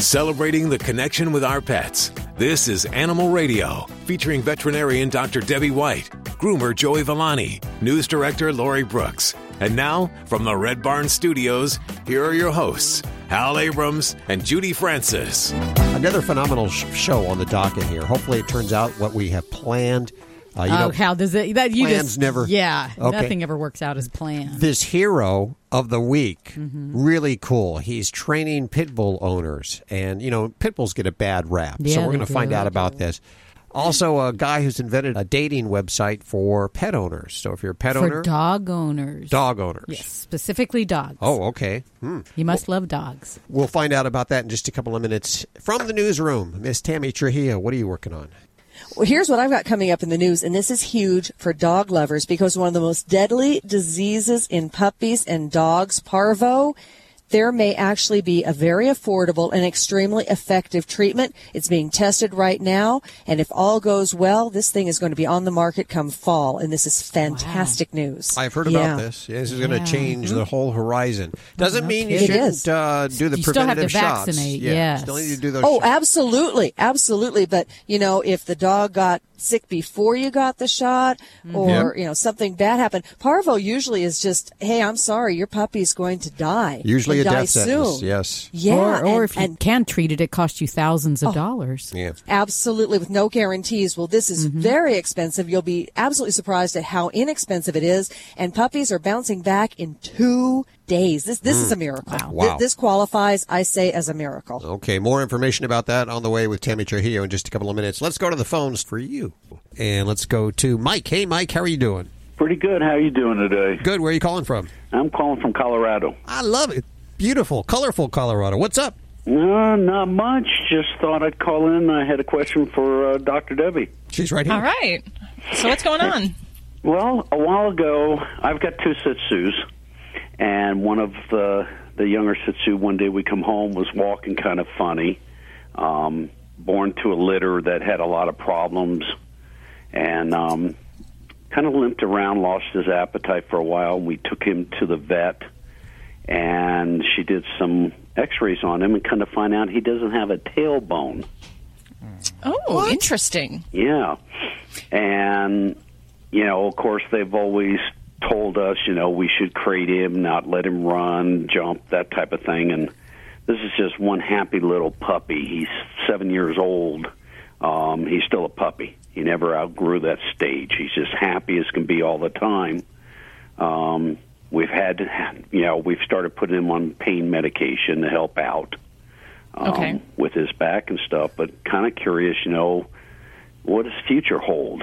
celebrating the connection with our pets. This is Animal Radio, featuring veterinarian Dr. Debbie White, groomer Joey Villani, news director Lori Brooks. And now, from the Red Barn Studios, here are your hosts, Hal Abrams and Judy Francis. Another phenomenal sh- show on the docket here. Hopefully, it turns out what we have planned. Uh, you oh, know, how does it? That you plans just never- Yeah, Okay. nothing ever works out as planned. this hero of the week, Mm-hmm. really cool. He's training pit bull owners, and you know, pit bulls get a bad rap. so we're going to find out about this. Also, a guy who's invented a dating website for pet owners. So if you're a pet For owner, dog owners. dog owners. Yes, specifically dogs. Oh, okay. Hmm. You must love dogs. We'll find out about that in just a couple of minutes. From the newsroom, Miss Tammy Trujillo, what are you working on? Well, here's what I've got coming up in the news, and this is huge for dog lovers because one of the most deadly diseases in puppies and dogs, parvo, there may actually be a very affordable and extremely effective treatment. It's being tested right now, and if all goes well, this thing is going to be on the market come fall, and this is fantastic news. I've heard Yeah. about this. This is going to Yeah. change the whole horizon. Doesn't mean you shouldn't is. uh, do the You still have to shots. vaccinate, Yeah, yes. still need to do those. Oh, shots. absolutely, absolutely. But you know, if the dog got sick before you got the shot, or Yep. you know something bad happened, parvo usually is just, hey, I'm sorry, your puppy's going to die. Usually a die death sentence. soon. Yes. Yeah, or, or and- if you and Oh. can treat it, it costs you thousands of dollars. Yeah. Absolutely, with no guarantees. Well, this is Mm-hmm. very expensive. You'll be absolutely surprised at how inexpensive it is. And puppies are bouncing back in two days. This this is a miracle. Wow. Th- Wow. This qualifies, I say, as a miracle. Okay, more information about that on the way with Tammy Trujillo in just a couple of minutes. Let's go to the phones for you. And let's go to Mike. Hey, Mike, how are you doing? Pretty good. How are you doing today? Good. Where are you calling from? I'm calling from Colorado. I love it. Beautiful, colorful Colorado. What's up? No, not much. Just thought I'd call in. I had a question for uh, Dr. Debbie. She's right here. All right. So what's going on? Well, a while ago, I've got two Shih Tzus, and one of the the younger Shih Tzu. One day we come home was walking kind of funny, um, born to a litter that had a lot of problems, and um, kind of limped around, lost his appetite for a while. We took him to the vet, and she did some X-rays on him, and kind of find out he doesn't have a tailbone. Oh, interesting. Yeah. And, you know, of course, they've always told us, you know, we should crate him, not let him run, jump, that type of thing. And this is just one happy little puppy. He's seven years old. Um, he's still a puppy. He never outgrew that stage. He's just happy as can be all the time. Um, we've had, you know, we've started putting him on pain medication to help out um, Okay. with his back and stuff. But kind of curious, you know, what does future hold?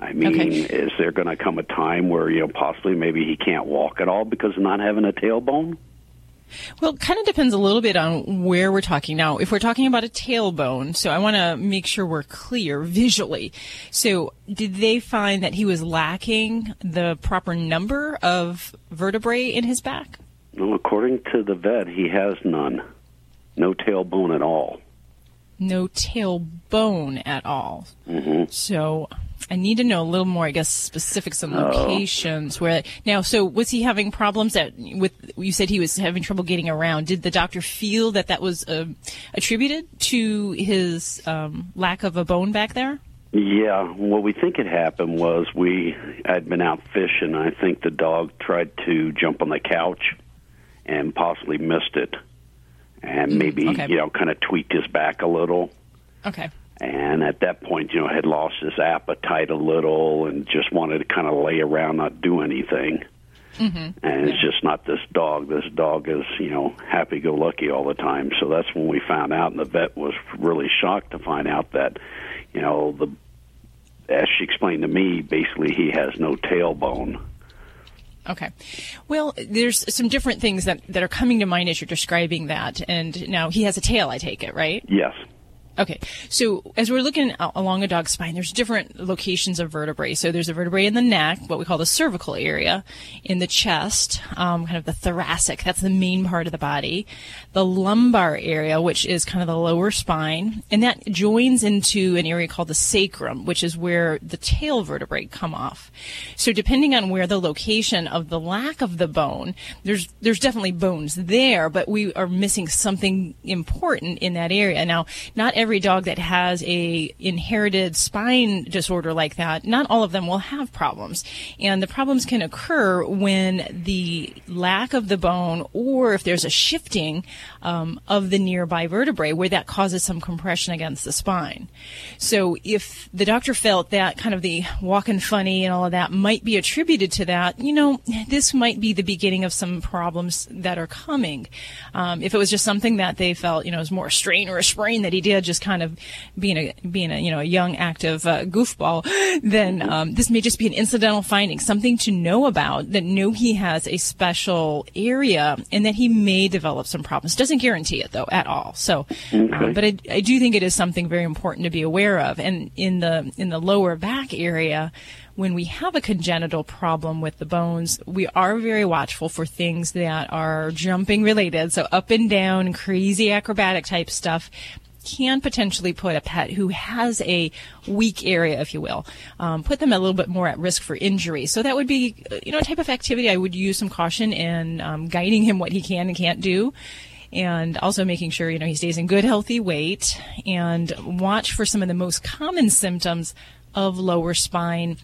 I mean, Okay. is there going to come a time where you know possibly maybe he can't walk at all because of not having a tailbone? Well, it kind of depends a little bit on where we're talking now. If we're talking about a tailbone, so I want to make sure we're clear visually. So, did they find that he was lacking the proper number of vertebrae in his back? Well, according to the vet, he has none, no tailbone at all. No tailbone at all. Mm-hmm. So, I need to know a little more, I guess, specifics and locations where. Now, so was he having problems that with? You said he was having trouble getting around. Did the doctor feel that that was uh, attributed to his um, lack of a bone back there? Yeah, what we think had happened was we had been out fishing. I think the dog tried to jump on the couch and possibly missed it, and maybe okay. you know kind of tweaked his back a little. Okay. And at that point, you know, had lost his appetite a little and just wanted to kind of lay around, not do anything. Mm-hmm. And it's just not this dog. This dog is, you know, happy-go-lucky all the time. So that's when we found out, and the vet was really shocked to find out that, you know, the as she explained to me, basically he has no tailbone. Okay. Well, there's some different things that, that are coming to mind as you're describing that. And now he has a tail, I take it, right? Yes. Okay, so as we're looking along a dog's spine, there's different locations of vertebrae. So there's a vertebrae in the neck, what we call the cervical area, in the chest, um, kind of the thoracic, that's the main part of the body, the lumbar area, which is kind of the lower spine, and that joins into an area called the sacrum, which is where the tail vertebrae come off. So depending on where the location of the lack of the bone, there's there's definitely bones there, but we are missing something important in that area. Now, not every dog that has a inherited spine disorder like that, not all of them will have problems. And the problems can occur when the lack of the bone or if there's a shifting um, of the nearby vertebrae where that causes some compression against the spine. So if the doctor felt that kind of the walking funny and all of that might be attributed to that, you know, this might be the beginning of some problems that are coming. Um, if it was just something that they felt, you know, was more a strain or a sprain that he did, just kind of being a being a you know a young active uh, goofball, then um, this may just be an incidental finding, something to know about. That know he has a special area and that he may develop some problems. Doesn't guarantee it though at all. So, uh, but I, I do think it is something very important to be aware of. And in the in the lower back area when we have a congenital problem with the bones, we are very watchful for things that are jumping related. So up and down, crazy acrobatic type stuff can potentially put a pet who has a weak area, if you will, um, put them a little bit more at risk for injury. So that would be, you know, a type of activity I would use some caution in um, guiding him what he can and can't do and also making sure you know he stays in good healthy weight and watch for some of the most common symptoms of lower spine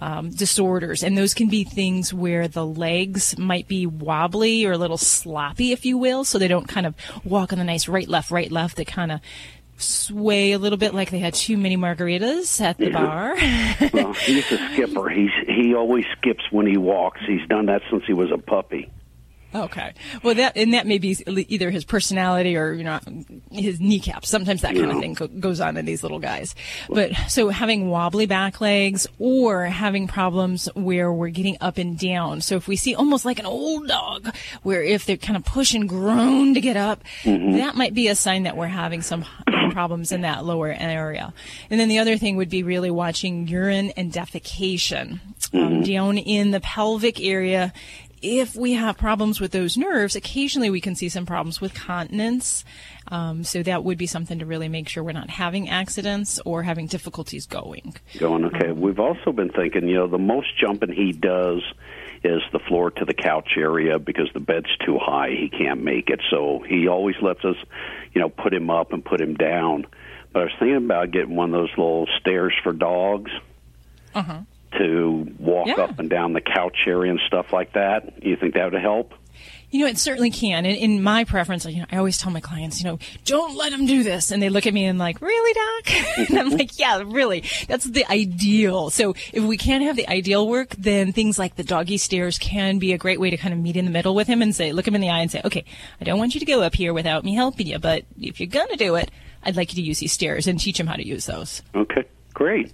um, disorders and those can be things where the legs might be wobbly or a little sloppy if you will so they don't kind of walk on the nice right left right left they kind of sway a little bit like they had too many margaritas at the bar well, he's a skipper. He's he always skips when he walks. He's done that since he was a puppy. Okay. Well, that and that may be either his personality or you know his kneecaps. Sometimes that kind of thing co- goes on in these little guys. But so having wobbly back legs or having problems where we're getting up and down. So if we see almost like an old dog, where if they're kind of push and groan to get up, that might be a sign that we're having some problems in that lower area. And then the other thing would be really watching urine and defecation um, down in the pelvic area if we have problems with those nerves, occasionally we can see some problems with continence. Um, so that would be something to really make sure we're not having accidents or having difficulties going. Going okay. We've also been thinking, you know, the most jumping he does is the floor to the couch area because the bed's too high. He can't make it. So he always lets us, you know, put him up and put him down. But I was thinking about getting one of those little stairs for dogs. Uh-huh. To walk Yeah. up and down the couch area and stuff like that. You think that would help? You know, it certainly can. And in my preference, you know, I always tell my clients, you know, don't let them do this. And they look at me and like, really, doc? and I'm mm-hmm. like, yeah, really. That's the ideal. So if we can't have the ideal work, then things like the doggy stairs can be a great way to kind of meet in the middle with him and say, look him in the eye and say, okay, I don't want you to go up here without me helping you, but if you're going to do it, I'd like you to use these stairs and teach him how to use those. Okay, great.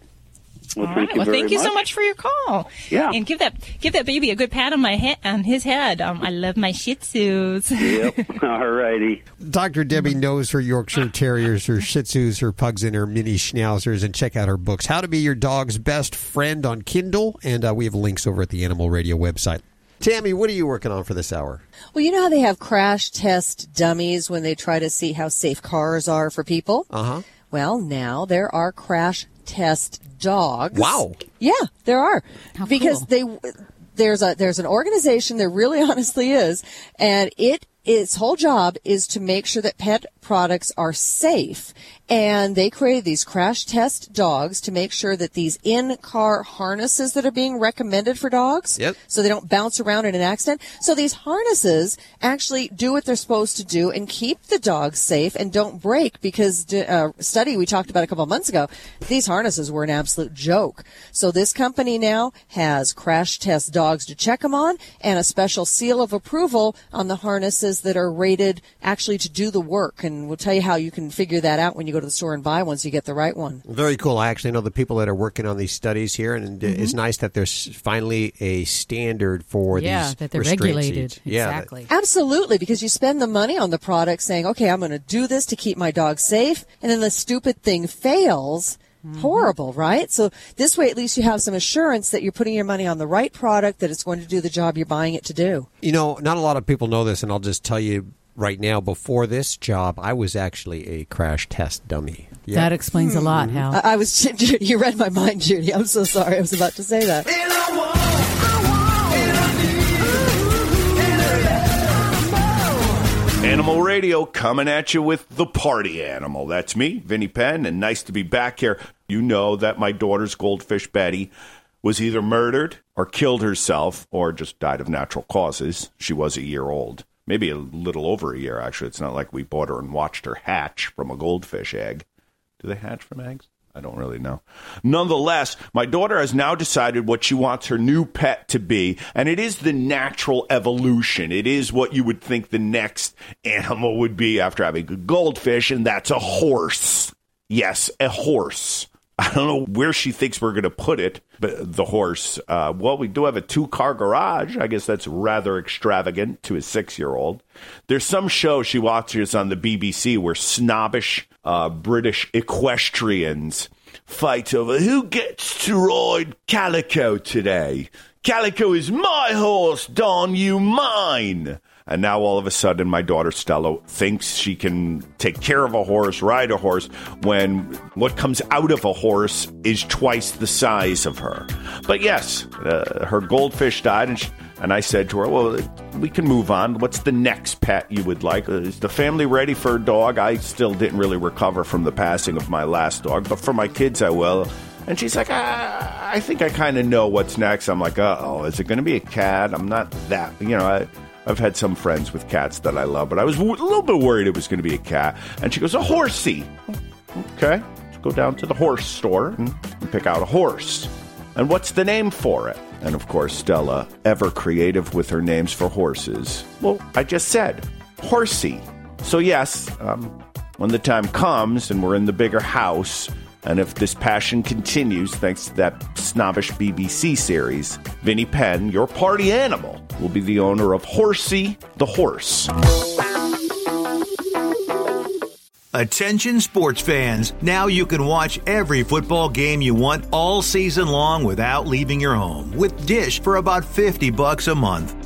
Well, All thank right. you Well, thank you so much for your call. Yeah. And give that give that baby a good pat on my head on his head. Um, I love my Shih Tzus. Yep. All righty. Dr. Debbie knows her Yorkshire Terriers, her Shih Tzus, her pugs, and her mini schnauzers. And check out her books, How to Be Your Dog's Best Friend on Kindle. And uh, we have links over at the Animal Radio website. Tammy, what are you working on for this hour? Well, you know how they have crash test dummies when they try to see how safe cars are for people? Uh huh. Well, now there are crash test dogs. Wow. Yeah, there are. How because cool. they there's a there's an organization there really honestly is and it its whole job is to make sure that pet products are safe and they created these crash test dogs to make sure that these in-car harnesses that are being recommended for dogs Yep. so they don't bounce around in an accident. So these harnesses actually do what they're supposed to do and keep the dogs safe and don't break because a uh, study we talked about a couple of months ago these harnesses were an absolute joke. So this company now has crash test dogs to check them on and a special seal of approval on the harnesses that are rated actually to do the work. And and we'll tell you how you can figure that out when you go to the store and buy one so you get the right one. Very cool. I actually know the people that are working on these studies here, and it's mm-hmm. nice that there's finally a standard for Yeah, these that they're restraint regulated. seats. Yeah, that- Exactly. Absolutely, because you spend the money on the product saying, okay, I'm going to do this to keep my dog safe, and then the stupid thing fails. Mm-hmm. Horrible, right? So this way, at least you have some assurance that you're putting your money on the right product, that it's going to do the job you're buying it to do. You know, not a lot of people know this, and I'll just tell you right now. Before this job, I was actually a crash test dummy. Yeah. That explains a lot, mm-hmm. Hal. I, I was, Judy, you read my mind, Judy. I'm so sorry. I was about to say that. Animal Radio coming at you with the party animal. That's me, Vinnie Penn, and nice to be back here. You know that my daughter's goldfish Betty was either murdered or killed herself or just died of natural causes. She was a year old. Maybe a little over a year, actually. It's not like we bought her and watched her hatch from a goldfish egg. Do they hatch from eggs? I don't really know. Nonetheless, my daughter has now decided what she wants her new pet to be, and it is the natural evolution. It is what you would think the next animal would be after having a goldfish, and that's a horse. Yes, a horse. I don't know where she thinks we're going to put it, but the horse. Uh, well, we do have a two car garage. I guess that's rather extravagant to a six year old. There's some show she watches on the BBC where snobbish uh, British equestrians fight over who gets to ride Calico today. Calico is my horse, Don, you mine. And now all of a sudden, my daughter Stella thinks she can take care of a horse, ride a horse, when what comes out of a horse is twice the size of her. But yes, uh, her goldfish died, and, she, and I said to her, Well, we can move on. What's the next pet you would like? Is the family ready for a dog? I still didn't really recover from the passing of my last dog, but for my kids, I will. And she's like, ah, I think I kind of know what's next. I'm like, uh oh, is it going to be a cat? I'm not that, you know, I, I've had some friends with cats that I love, but I was a little bit worried it was going to be a cat. And she goes, a horsey. Okay, let's go down to the horse store and, and pick out a horse. And what's the name for it? And of course, Stella, ever creative with her names for horses. Well, I just said, horsey. So, yes, um, when the time comes and we're in the bigger house, and if this passion continues thanks to that snobbish BBC series, Vinnie Penn, your party animal, will be the owner of Horsey the Horse. Attention sports fans. Now you can watch every football game you want all season long without leaving your home with Dish for about 50 bucks a month.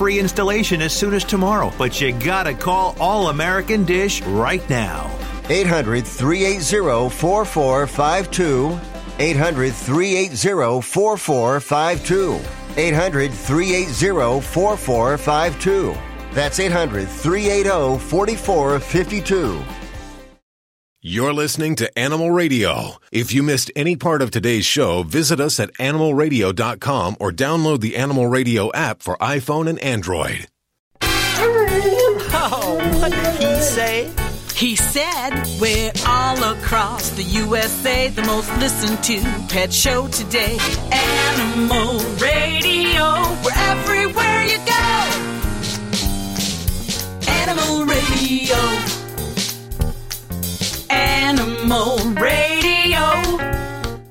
free installation as soon as tomorrow. But you gotta call All American Dish right now. 800 380 4452. 800 380 4452. 800 380 4452. That's 800 380 4452. You're listening to Animal Radio. If you missed any part of today's show, visit us at animalradio.com or download the Animal Radio app for iPhone and Android. Oh, what did he say? He said, We're all across the USA, the most listened to pet show today. Animal Radio, we're everywhere you go. Animal Radio. Animal Radio.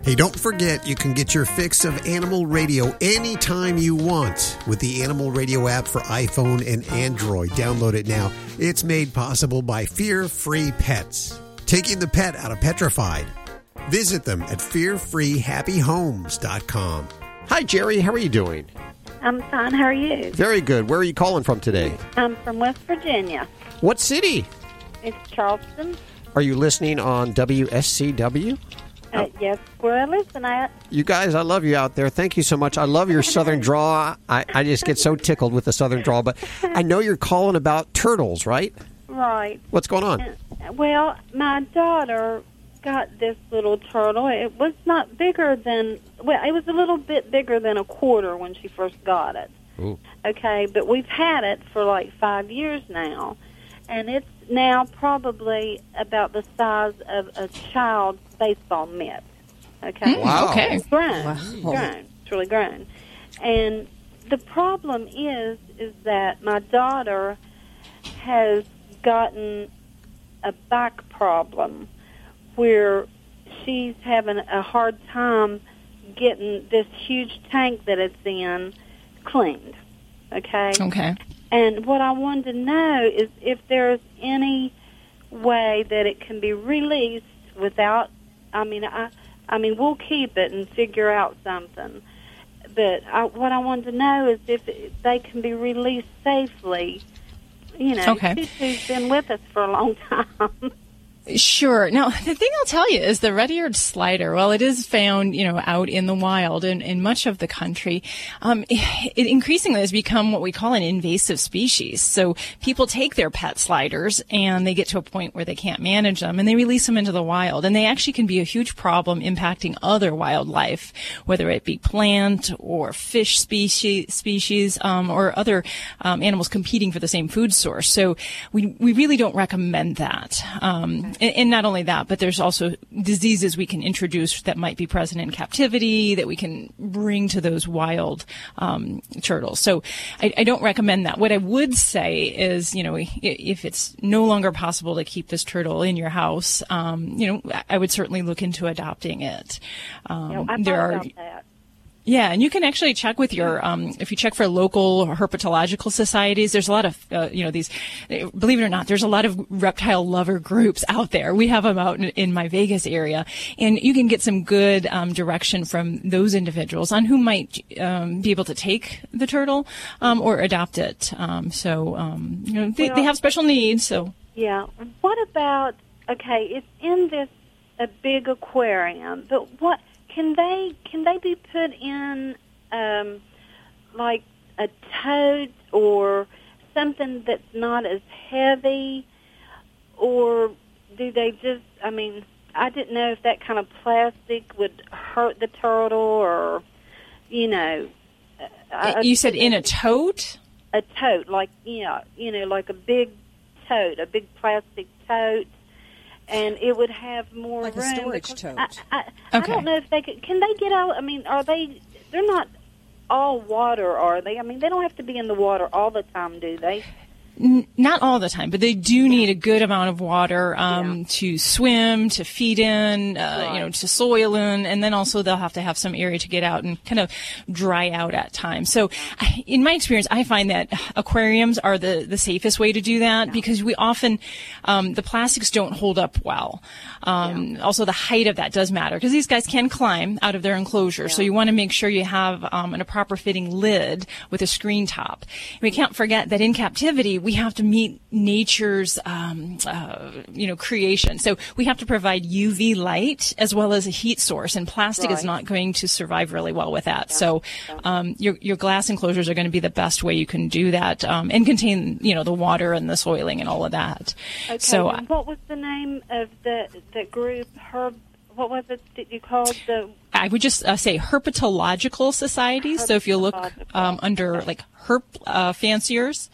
Hey, don't forget you can get your fix of Animal Radio anytime you want with the Animal Radio app for iPhone and Android. Download it now. It's made possible by Fear Free Pets, taking the pet out of petrified. Visit them at fearfreehappyhomes.com. Hi, Jerry. How are you doing? I'm fine. How are you? Very good. Where are you calling from today? I'm from West Virginia. What city? It's Charleston. Are you listening on WSCW? Uh, yes, where I listen at. You guys, I love you out there. Thank you so much. I love your southern draw. I, I just get so tickled with the southern draw. But I know you're calling about turtles, right? Right. What's going on? Uh, well, my daughter got this little turtle. It was not bigger than well, it was a little bit bigger than a quarter when she first got it. Ooh. Okay, but we've had it for like five years now, and it's now probably about the size of a child's baseball mitt. Okay, Hmm, Wow. okay. It's grown, Wow. It's grown, it's really grown, and the problem is is that my daughter has gotten a back problem where she's having a hard time getting this huge tank that it's in cleaned. Okay. Okay. And what I wanted to know is if there's any way that it can be released without. I mean, I. I mean, we'll keep it and figure out something. But I, what I wanted to know is if it- they can be released safely. You know, Okay. Tutu's been with us for a long time. Sure. Now, the thing I'll tell you is the red-eared slider, while it is found, you know, out in the wild in, in much of the country, um, it increasingly has become what we call an invasive species. So people take their pet sliders and they get to a point where they can't manage them and they release them into the wild. And they actually can be a huge problem impacting other wildlife, whether it be plant or fish species, species, um, or other um, animals competing for the same food source. So we, we really don't recommend that. Um, and, and not only that, but there's also diseases we can introduce that might be present in captivity that we can bring to those wild um, turtles. So I, I don't recommend that. What I would say is, you know, if it's no longer possible to keep this turtle in your house, um, you know, I would certainly look into adopting it. Um, You know, there are. Yeah, and you can actually check with your, um, if you check for local herpetological societies, there's a lot of, uh, you know, these, believe it or not, there's a lot of reptile lover groups out there. We have them out in, in my Vegas area, and you can get some good um, direction from those individuals on who might um, be able to take the turtle um, or adopt it. Um, so, um, you know, they, they have special needs, so. Yeah. What about okay? It's in this a big aquarium, but what can they can they be put in um, like a tote or something that's not as heavy, or do they just? I mean, I didn't know if that kind of plastic would hurt the turtle or you know. I- you said in a tote? a tote, like you know, you know, like a big tote, a big plastic tote, and it would have more Like a storage tote. I, I, I don't know if they could. Can they get out? I mean, are they? They're not all water, are they? I mean, they don't have to be in the water all the time, do they? N- not all the time, but they do need a good amount of water um, to swim, to feed in, uh, you know, to soil in, and then also they'll have to have some area to get out and kind of dry out at times. So, I- in my experience, I find that aquariums are the the safest way to do that because we often um, the plastics don't hold up well. Um, Also, the height of that does matter because these guys can climb out of their enclosure, so you want to make sure you have um, a proper fitting lid with a screen top. We can't forget that in captivity we have to meet nature's um, uh, you know creation, so we have to provide UV light as well as a heat source, and plastic is not going to survive really well with that. So um, your your glass enclosures are going to be the best way you can do that um, and contain you know the water and the soiling and all of that. Okay. So and what was the name of the the group? Herb. What was it that you called the? I would just uh, say herpetological societies. So if you look um, under like herp uh, fanciers,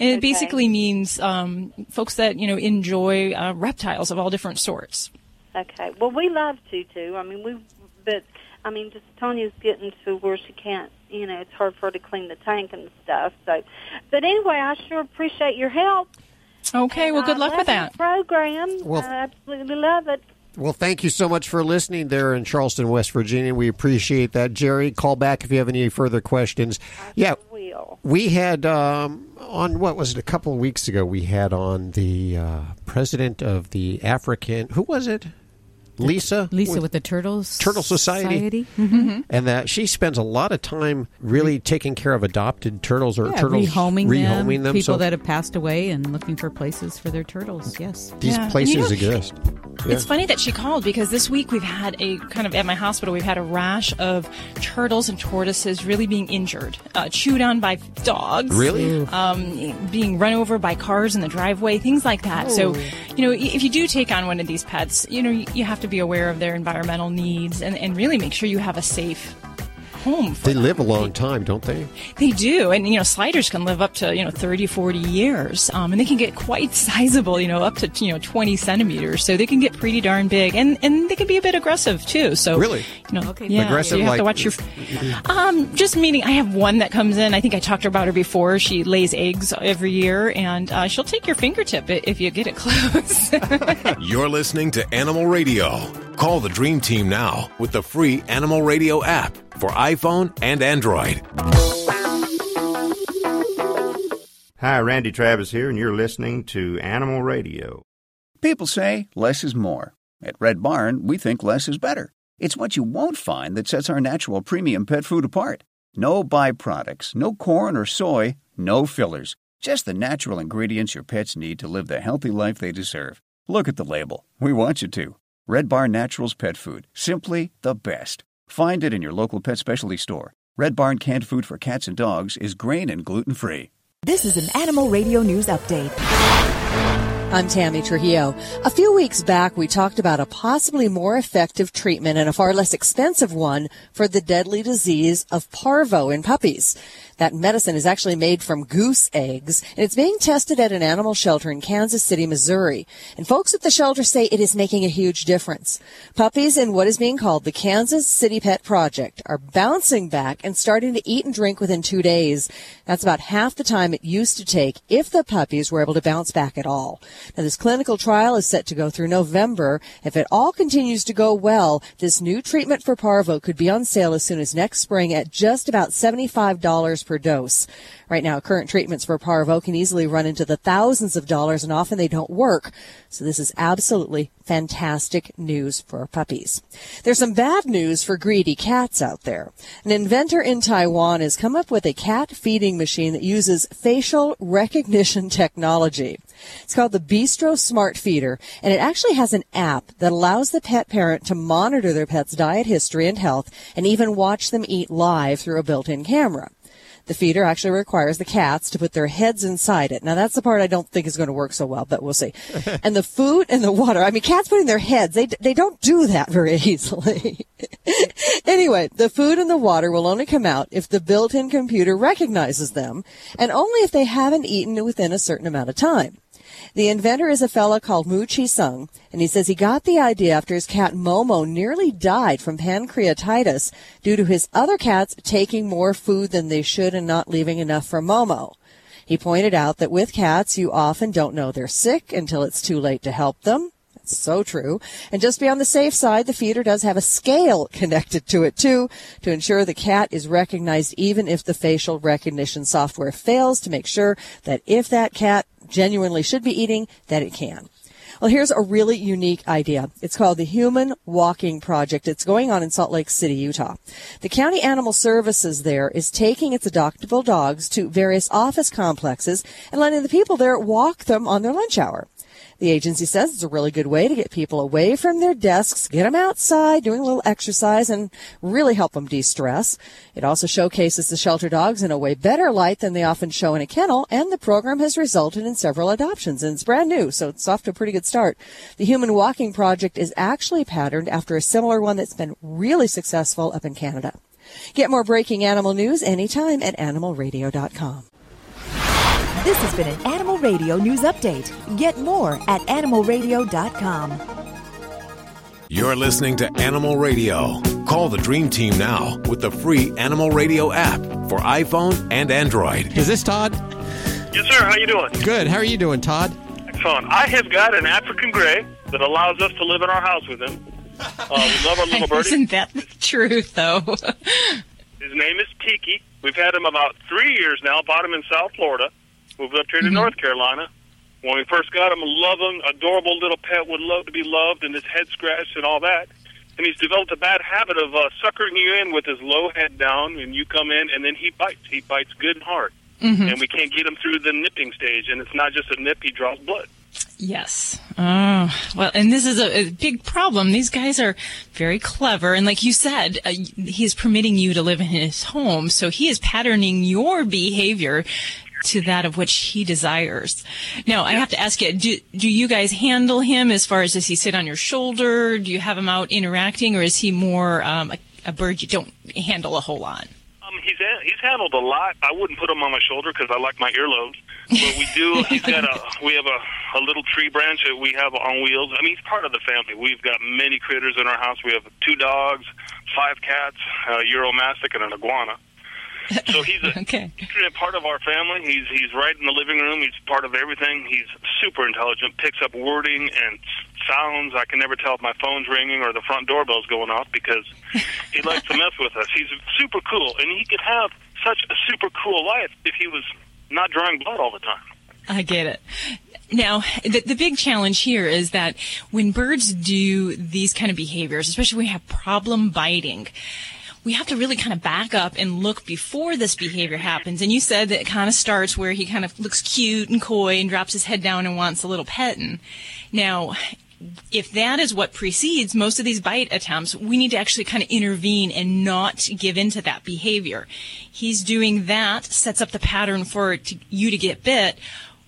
and it Okay. basically means um, folks that you know enjoy uh, reptiles of all different sorts. Okay. Well, we love Tutu. I mean, we, but I mean, just Tanya's getting to where she can't. You know, it's hard for her to clean the tank and stuff. So, but anyway, I sure appreciate your help. Okay, well, good I luck love with that. program. Well- I absolutely love it. Well, thank you so much for listening there in Charleston, West Virginia. We appreciate that. Jerry, call back if you have any further questions. Yeah, Will. we had um, on, what was it, a couple of weeks ago, we had on the uh, president of the African, who was it? Lisa? Lisa with the Turtles Turtle Society. Mm-hmm. and that she spends a lot of time really taking care of adopted turtles or Yeah, turtles rehoming, rehoming them. People so that have passed away and looking for places for their turtles. Yes. these Yeah, places you know- exist. It's funny that she called because this week we've had a kind of at my hospital we've had a rash of turtles and tortoises really being injured, uh, chewed on by dogs, Really? um, being run over by cars in the driveway, things like that. So, you know, if you do take on one of these pets, you know, you you have to be aware of their environmental needs and, and really make sure you have a safe home for They them. live a long time, don't they? They do. And, you know, sliders can live up to, you know, 30, 40 years. Um, and they can get quite sizable, you know, up to, you know, 20 centimeters. So they can get pretty darn big. And, and they can be a bit aggressive, too. So, Really? You know, Okay. yeah, Aggressive so you have like- to watch your. Um, just meaning, I have one that comes in. I think I talked about her before. She lays eggs every year, and uh, she'll take your fingertip if you get it close. You're listening to Animal Radio. Call the Dream Team now with the free Animal Radio app for iPhone and Android. Hi, Randy Travis here, and you're listening to Animal Radio. People say less is more. At Red Barn, we think less is better. It's what you won't find that sets our natural premium pet food apart. No byproducts, no corn or soy, no fillers. Just the natural ingredients your pets need to live the healthy life they deserve. Look at the label. We want you to. Red Barn Naturals Pet Food. Simply the best. Find it in your local pet specialty store. Red Barn canned food for cats and dogs is grain and gluten free. This is an Animal Radio News Update. I'm Tammy Trujillo. A few weeks back, we talked about a possibly more effective treatment and a far less expensive one for the deadly disease of parvo in puppies. That medicine is actually made from goose eggs, and it's being tested at an animal shelter in Kansas City, Missouri. And folks at the shelter say it is making a huge difference. Puppies in what is being called the Kansas City Pet Project are bouncing back and starting to eat and drink within two days. That's about half the time it used to take if the puppies were able to bounce back at all. Now, this clinical trial is set to go through November. If it all continues to go well, this new treatment for parvo could be on sale as soon as next spring at just about $75 per dose. Right now, current treatments for parvo can easily run into the thousands of dollars and often they don't work. So this is absolutely fantastic news for puppies. There's some bad news for greedy cats out there. An inventor in Taiwan has come up with a cat feeding machine that uses facial recognition technology. It's called the Bistro Smart Feeder, and it actually has an app that allows the pet parent to monitor their pet's diet history and health and even watch them eat live through a built-in camera. The feeder actually requires the cats to put their heads inside it. Now that's the part I don't think is going to work so well, but we'll see. and the food and the water. I mean, cats putting their heads, they, they don't do that very easily. anyway, the food and the water will only come out if the built-in computer recognizes them and only if they haven't eaten within a certain amount of time. The inventor is a fellow called Mu Chi Sung, and he says he got the idea after his cat Momo nearly died from pancreatitis due to his other cats taking more food than they should and not leaving enough for Momo. He pointed out that with cats, you often don't know they're sick until it's too late to help them. That's so true. And just be on the safe side, the feeder does have a scale connected to it too to ensure the cat is recognized even if the facial recognition software fails to make sure that if that cat genuinely should be eating, that it can. Well, here's a really unique idea. It's called the Human Walking Project. It's going on in Salt Lake City, Utah. The county animal services there is taking its adoptable dogs to various office complexes and letting the people there walk them on their lunch hour. The agency says it's a really good way to get people away from their desks, get them outside, doing a little exercise, and really help them de-stress. It also showcases the shelter dogs in a way better light than they often show in a kennel, and the program has resulted in several adoptions, and it's brand new, so it's off to a pretty good start. The Human Walking Project is actually patterned after a similar one that's been really successful up in Canada. Get more breaking animal news anytime at animalradio.com. This has been an Animal Radio News Update. Get more at animalradio.com. You're listening to Animal Radio. Call the Dream Team now with the free Animal Radio app for iPhone and Android. Is this Todd? Yes, sir. How you doing? Good. How are you doing, Todd? Excellent. I have got an African gray that allows us to live in our house with him. Uh, we love our little birdie. Isn't that the truth, though? His name is Tiki. We've had him about three years now. Bought him in South Florida. Moved up here to North Carolina. When we first got him, a loving, adorable little pet would love to be loved and his head scratched and all that. And he's developed a bad habit of uh, suckering you in with his low head down, and you come in, and then he bites. He bites good and hard. Mhm. And we can't get him through the nipping stage, and it's not just a nip; he draws blood. Yes. Oh, well, and this is a, a big problem. These guys are very clever. And like you said, uh, he's permitting you to live in his home. So he is patterning your behavior to that of which he desires. Now, I have to ask you, do, do you guys handle him as far as does he sit on your shoulder? Do you have him out interacting or is he more um, a, a bird you don't handle a whole lot? Um, he's a, he's handled a lot. I wouldn't put him on my shoulder because I like my earlobes. But we do. he's got a we have a, a little tree branch that we have on wheels. I mean, he's part of the family. We've got many critters in our house. We have two dogs, five cats, a Uromastyx, and an iguana. So he's a okay. he's a part of our family. He's he's right in the living room. He's part of everything. He's super intelligent. Picks up wording and sounds. I can never tell if my phone's ringing or the front doorbell's going off because he likes to mess with us. He's super cool, and he could have such a super cool life if he was not drawing blood all the time. I get it. Now, the, the big challenge here is that when birds do these kind of behaviors, especially when we have problem biting, we have to really kind of back up and look before this behavior happens. And you said that it kind of starts where he kind of looks cute and coy and drops his head down and wants a little petting. Now, if that is what precedes most of these bite attempts, we need to actually kind of intervene and not give into that behavior. He's doing that, sets up the pattern for to, you to get bit.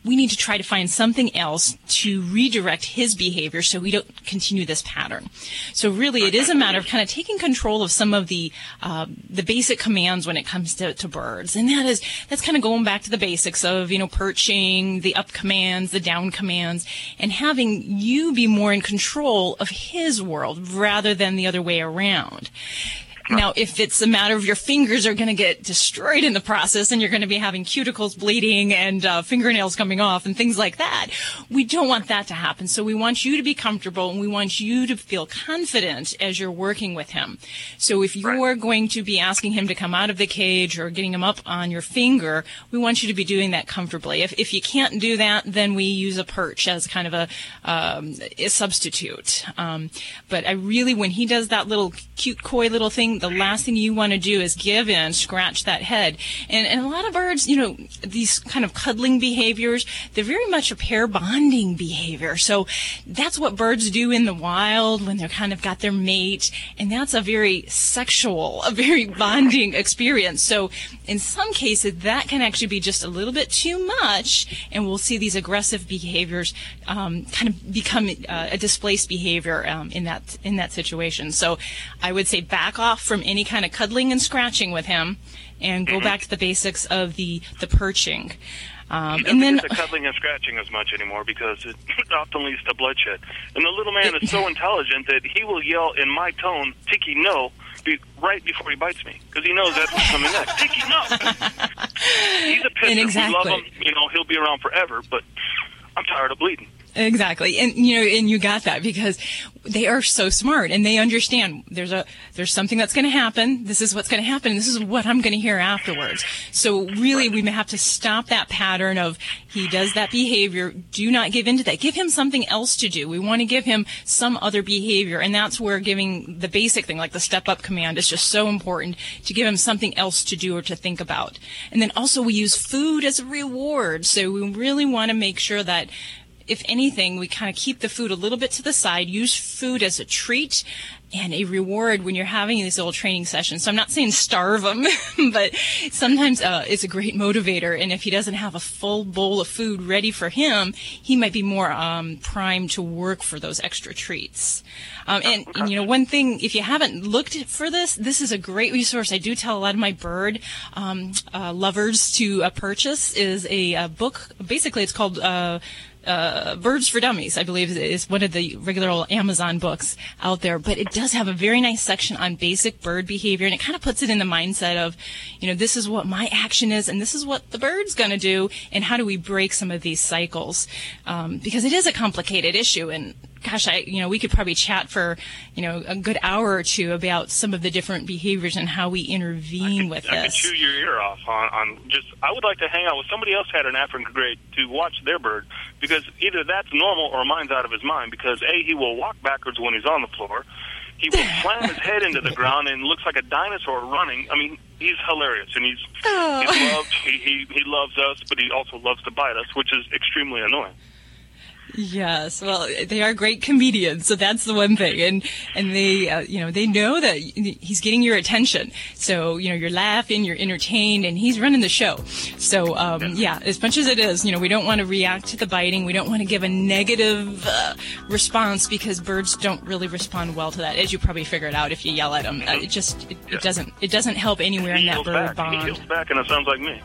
We need to try to find something else to redirect his behavior so we don't continue this pattern. So really, it is a matter of kind of taking control of some of the uh, the basic commands when it comes to, to birds, and that is that's kind of going back to the basics of you know perching, the up commands, the down commands, and having you be more in control of his world rather than the other way around. Now, if it's a matter of your fingers are going to get destroyed in the process and you're going to be having cuticles bleeding and uh, fingernails coming off and things like that, we don't want that to happen. So we want you to be comfortable and we want you to feel confident as you're working with him. So if you're going to be asking him to come out of the cage or getting him up on your finger, we want you to be doing that comfortably. If, if you can't do that, then we use a perch as kind of a, um, a substitute. Um, but I really, when he does that little cute, coy little thing, the last thing you want to do is give in, scratch that head. And, and a lot of birds, you know, these kind of cuddling behaviors, they're very much a pair bonding behavior. So that's what birds do in the wild when they're kind of got their mate. And that's a very sexual, a very bonding experience. So in some cases, that can actually be just a little bit too much. And we'll see these aggressive behaviors um, kind of become uh, a displaced behavior um, in that in that situation. So I would say back off from any kind of cuddling and scratching with him, and go back to the basics of the the perching. Um, and then the cuddling and scratching as much anymore because it often leads to bloodshed. And the little man is so intelligent that he will yell in my tone, "Tiki, no!" Be, right before he bites me because he knows that's what's coming next. Tiki, no! He's a pisser. And We exactly. love him. You know, he'll be around forever, but I'm tired of bleeding. Exactly. And you know, and you got that because they are so smart and they understand there's a there's something that's going to happen. This is what's going to happen. This is what I'm going to hear afterwards. So really we may have to stop that pattern of he does that behavior. Do not give into that. Give him something else to do. We want to give him some other behavior. And that's where giving the basic thing like the step up command is just so important to give him something else to do or to think about. And then also we use food as a reward. So we really want to make sure that if anything, we kind of keep the food a little bit to the side, use food as a treat and a reward when you're having these little training sessions. So I'm not saying starve them, but sometimes uh, it's a great motivator. And if he doesn't have a full bowl of food ready for him, he might be more um, primed to work for those extra treats. Um, and, and, you know, one thing, if you haven't looked for this, this is a great resource. I do tell a lot of my bird um, uh, lovers to uh, purchase is a, uh book. Basically, it's called. Uh, Birds for Dummies, I believe, is one of the regular old Amazon books out there. But it does have a very nice section on basic bird behavior, and it kind of puts it in the mindset of, you know, this is what my action is, and this is what the bird's going to do, and how do we break some of these cycles? Um, because it is a complicated issue, and gosh, I, you know, we could probably chat for, you know, a good hour or two about some of the different behaviors and how we intervene with I could chew your ear off on, on just. I would like to hang out with somebody else had an African grey to watch their bird because either that's normal or mine's out of his mind. Because a he will walk backwards when he's on the floor. He will slam his head into the ground and looks like a dinosaur running. I mean, he's hilarious and he's he's oh. loved. He, he he loves us, but he also loves to bite us, which is extremely annoying. Yes, well, they are great comedians, so that's the one thing, and and they, uh, you know, they know that he's getting your attention. So you know, you're laughing, you're entertained, and he's running the show. So um, yeah, as much as it is, you know, we don't want to react to the biting. We don't want to give a negative uh, response because birds don't really respond well to that, as you probably figured out if you yell at them. Uh, it just it, it doesn't it doesn't help anywhere in that bird back. He bond. heals back, and it sounds like me.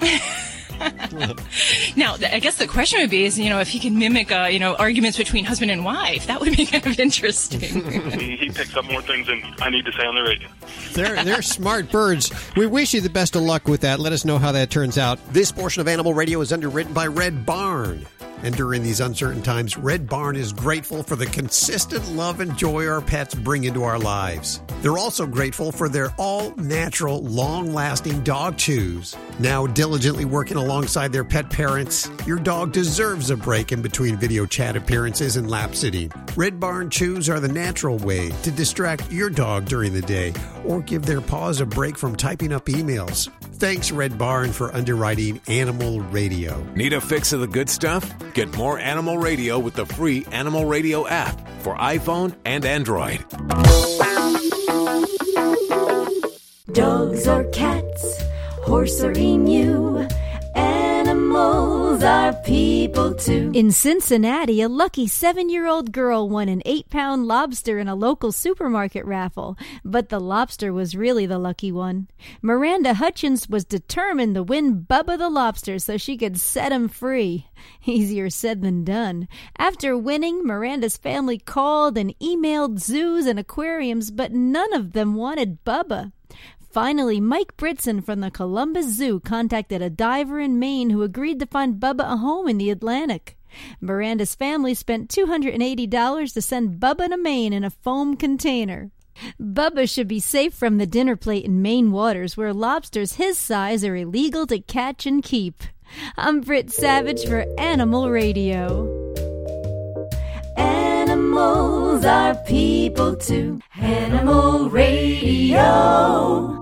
Now, I guess the question would be, is you know, if he can mimic, uh, you know, arguments between husband and wife, that would be kind of interesting. he, he picks up more things than I need to say on the radio. They're, they're smart birds. We wish you the best of luck with that. Let us know how that turns out. This portion of Animal Radio is underwritten by Red Barn. And during these uncertain times, Red Barn is grateful for the consistent love and joy our pets bring into our lives. They're also grateful for their all natural, long lasting dog chews. Now diligently working alongside their pet parents, your dog deserves a break in between video chat appearances and lap sitting. Red Barn chews are the natural way to distract your dog during the day or give their paws a break from typing up emails. Thanks, Red Barn, for underwriting Animal Radio. Need a fix of the good stuff? Get more Animal Radio with the free Animal Radio app for iPhone and Android. Dogs or cats, horse or emu, animals are people too. In Cincinnati, a lucky seven year old girl won an eight pound lobster in a local supermarket raffle, but the lobster was really the lucky one. Miranda Hutchins was determined to win Bubba the lobster so she could set him free. Easier said than done. After winning, Miranda's family called and emailed zoos and aquariums, but none of them wanted Bubba. Finally, Mike Britson from the Columbus Zoo contacted a diver in Maine who agreed to find Bubba a home in the Atlantic. Miranda's family spent $280 to send Bubba to Maine in a foam container. Bubba should be safe from the dinner plate in Maine waters where lobsters his size are illegal to catch and keep. I'm Britt Savage for Animal Radio. Animals are people too. Animal Radio.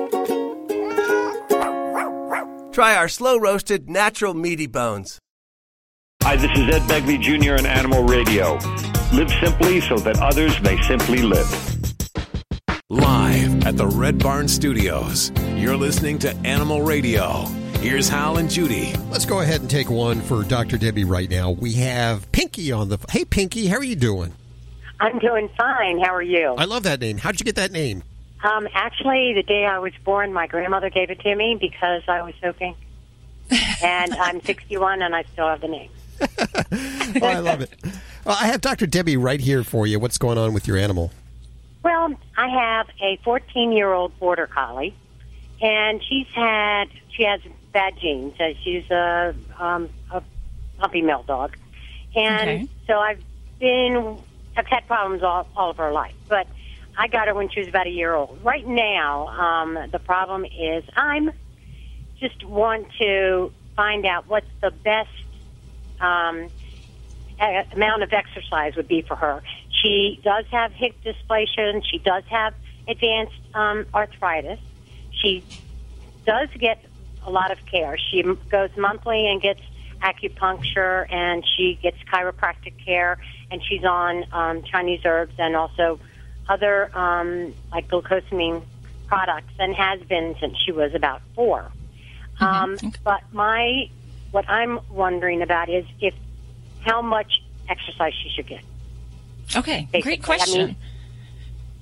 Try our slow roasted, natural meaty bones. Hi, this is Ed Begley Jr. on Animal Radio. Live simply so that others may simply live. Live at the Red Barn Studios, you're listening to Animal Radio. Here's Hal and Judy. Let's go ahead and take one for Dr. Debbie right now. We have Pinky on the. Hey, Pinky, how are you doing? I'm doing fine. How are you? I love that name. How'd you get that name? Um, actually, the day I was born, my grandmother gave it to me because I was so pink. and I'm 61 and I still have the name. Oh, I love it. Well, I have Dr. Debbie right here for you. What's going on with your animal? Well, I have a 14 year old border collie, and she's had she has bad genes. She's a um, a puppy mill dog, and Okay. so I've been I've had problems all all of her life, but I got her when she was about a year old. Right now, um, the problem is I'm just want to find out what's the best um, amount of exercise would be for her. She does have hip dysplasia and she does have advanced um, arthritis. She does get a lot of care. She goes monthly and gets acupuncture and she gets chiropractic care and she's on um, Chinese herbs and also other um, like glucosamine products and has been since she was about 4 Um, but my what I'm wondering about is if how much exercise she should get. Okay, Basically, great I question. mean-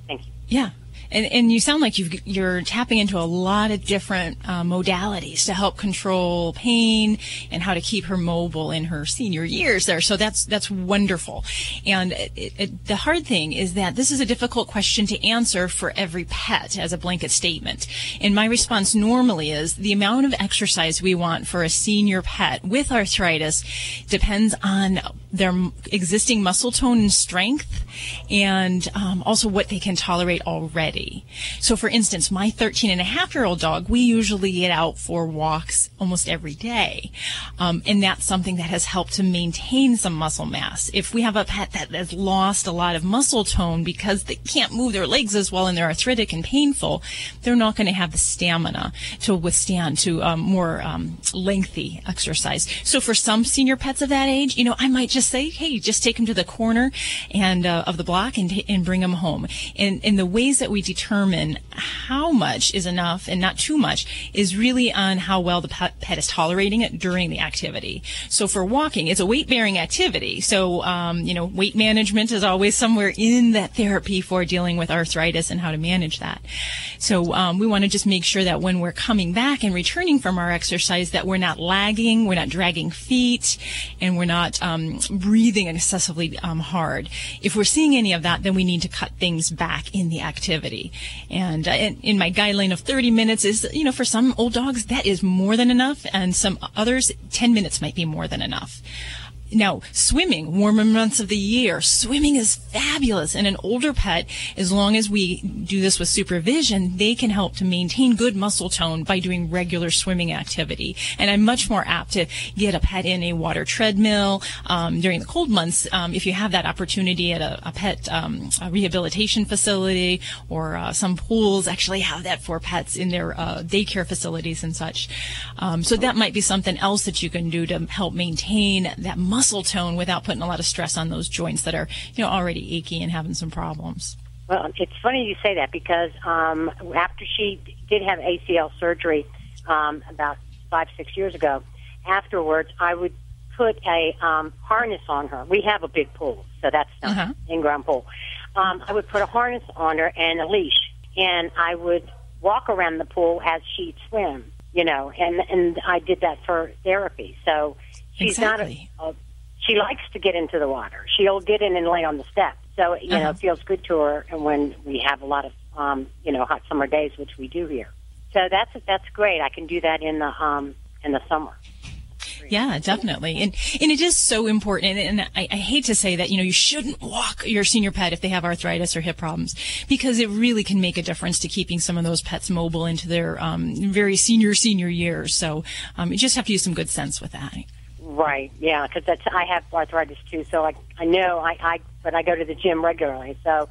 Thank you. Yeah. And, and you sound like you've, you're tapping into a lot of different uh, modalities to help control pain and how to keep her mobile in her senior years there. So that's that's wonderful. And it, it, the hard thing is that this is a difficult question to answer for every pet as a blanket statement. And my response normally is the amount of exercise we want for a senior pet with arthritis depends on their existing muscle tone and strength and um, also what they can tolerate already. So for instance, my 13 and a half year old dog, we usually get out for walks almost every day. Um, and that's something that has helped to maintain some muscle mass. If we have a pet that has lost a lot of muscle tone because they can't move their legs as well and they're arthritic and painful, they're not going to have the stamina to withstand to um, more um, lengthy exercise. So for some senior pets of that age, you know, I might just say, hey, just take them to the corner and uh, of the block and, and bring them home. And, and the ways that we determine how much is enough and not too much is really on how well the pet, is tolerating it during the activity. So for walking, it's a weight bearing activity. So, um, you know, weight management is always somewhere in that therapy for dealing with arthritis and how to manage that. So, um, we want to just make sure that when we're coming back and returning from our exercise that we're not lagging, we're not dragging feet, and we're not, um, breathing excessively, um, hard. If we're seeing any of that, then we need to cut things back in the activity. And uh, in, in my guideline of 30 minutes is, you know, for some old dogs, that is more than enough. And some others, 10 minutes might be more than enough. Now, swimming, warmer months of the year, swimming is fabulous. And an older pet, as long as we do this with supervision, they can help to maintain good muscle tone by doing regular swimming activity. And I'm much more apt to get a pet in a water treadmill um, during the cold months um, if you have that opportunity at a, a pet um, a rehabilitation facility or uh, some pools actually have that for pets in their uh, daycare facilities and such. Um, so that might be something else that you can do to help maintain that muscle tone without putting a lot of stress on those joints that are, you know, already achy and having some problems. Well, it's funny you say that because um, after she did have ACL surgery um, about five, six years ago, afterwards I would put a um, harness on her. We have a big pool, so that's not Uh-huh. in-ground pool. Um, I would put a harness on her and a leash, and I would walk around the pool as she'd swim. You know, and and I did that for therapy. So she's Exactly. not a, a she likes to get into the water. She'll get in and lay on the step. So you know, Uh-huh. it feels good to her. And when we have a lot of um, you know hot summer days, which we do here, so that's that's great. I can do that in the um, in the summer. Yeah, definitely. And and it is so important. And, and I, I hate to say that, you know, you shouldn't walk your senior pet if they have arthritis or hip problems because it really can make a difference to keeping some of those pets mobile into their um, very senior, senior years. So um, you just have to use some good sense with that. Right. Yeah, because that's I have arthritis too. So I I know I I but I go to the gym regularly. So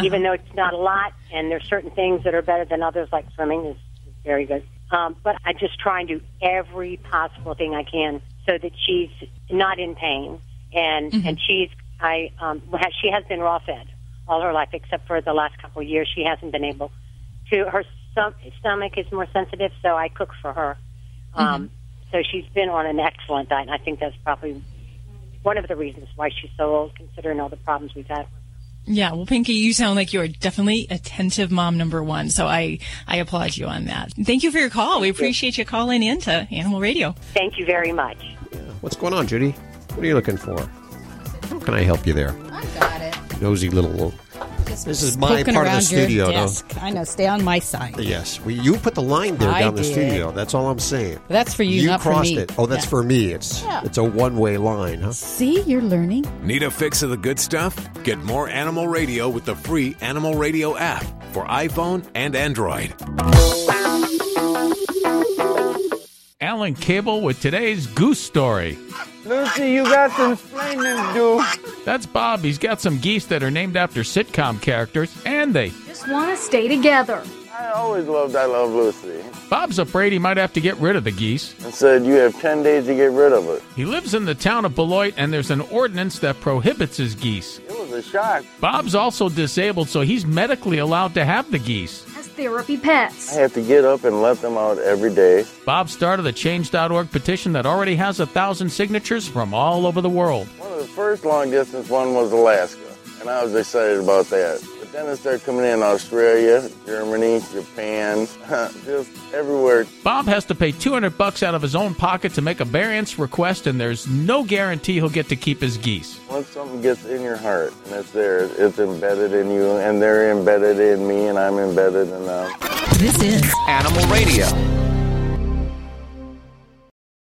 even though it's not a lot, and there's certain things that are better than others, like swimming is, is very good. Um, but I just try and do every possible thing I can so that she's not in pain, and and she's I um, she has been raw fed all her life except for the last couple of years. She hasn't been able to. Her stom- stomach is more sensitive, so I cook for her. Um, So she's been on an excellent diet, and I think that's probably one of the reasons why she's so old, considering all the problems we've had. Yeah, well, Pinky, you sound like you're definitely attentive mom number one. So I, I applaud you on that. Thank you for your call. We appreciate you calling in to Animal Radio. Thank you very much. What's going on, Judy? What are you looking for? How can I help you there? I got it. Nosy little. This is my Poking part of the studio, though. desk. I know. Stay on my side. Yes, we, you put the line there I down the studio. That's all I'm saying. That's for you, You not for crossed me. it. Oh, that's Yeah. for me. It's Yeah. it's a one way line, huh? See, you're learning. Need a fix of the good stuff? Get more Animal Radio with the free Animal Radio app for iPhone and Android. Alan Cable with today's Goose Story. Lucy, you got some explaining to do. That's Bob. He's got some geese that are named after sitcom characters, and they. Just want to stay together. I always loved I Love Lucy. Bob's afraid he might have to get rid of the geese. And said you have 10 days to get rid of it. He lives in the town of Beloit, and there's an ordinance that prohibits his geese. It was a shock. Bob's also disabled, so he's medically allowed to have the geese. As therapy pets. I have to get up and let them out every day. Bob started the Change.org petition that already has a thousand signatures from all over the world. One of the first long distance one was Alaska, and I was excited about that. But Then it started coming in Australia, Germany, Japan, just everywhere. Bob has to pay 200 bucks out of his own pocket to make a variance request, and there's no guarantee he'll get to keep his geese. Once something gets in your heart and it's there, it's embedded in you, and they're embedded in me, and I'm embedded in them. This is Animal Radio.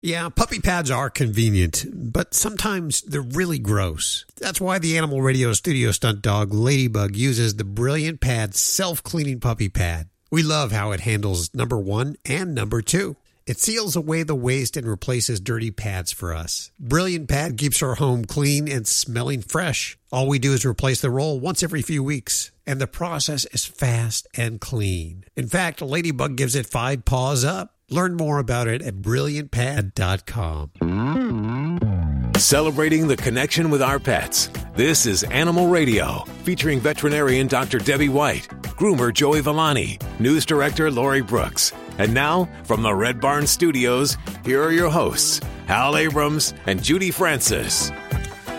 Yeah, puppy pads are convenient, but sometimes they're really gross. That's why the Animal Radio studio stunt dog Ladybug uses the Brilliant Pad self cleaning puppy pad. We love how it handles number one and number two. It seals away the waste and replaces dirty pads for us. Brilliant Pad keeps our home clean and smelling fresh. All we do is replace the roll once every few weeks, and the process is fast and clean. In fact, Ladybug gives it five paws up. Learn more about it at brilliantpad.com. Celebrating the connection with our pets. This is Animal Radio, featuring veterinarian Dr. Debbie White, groomer Joey Villani, news director Lori Brooks. And now, from the Red Barn Studios, here are your hosts, Hal Abrams and Judy Francis.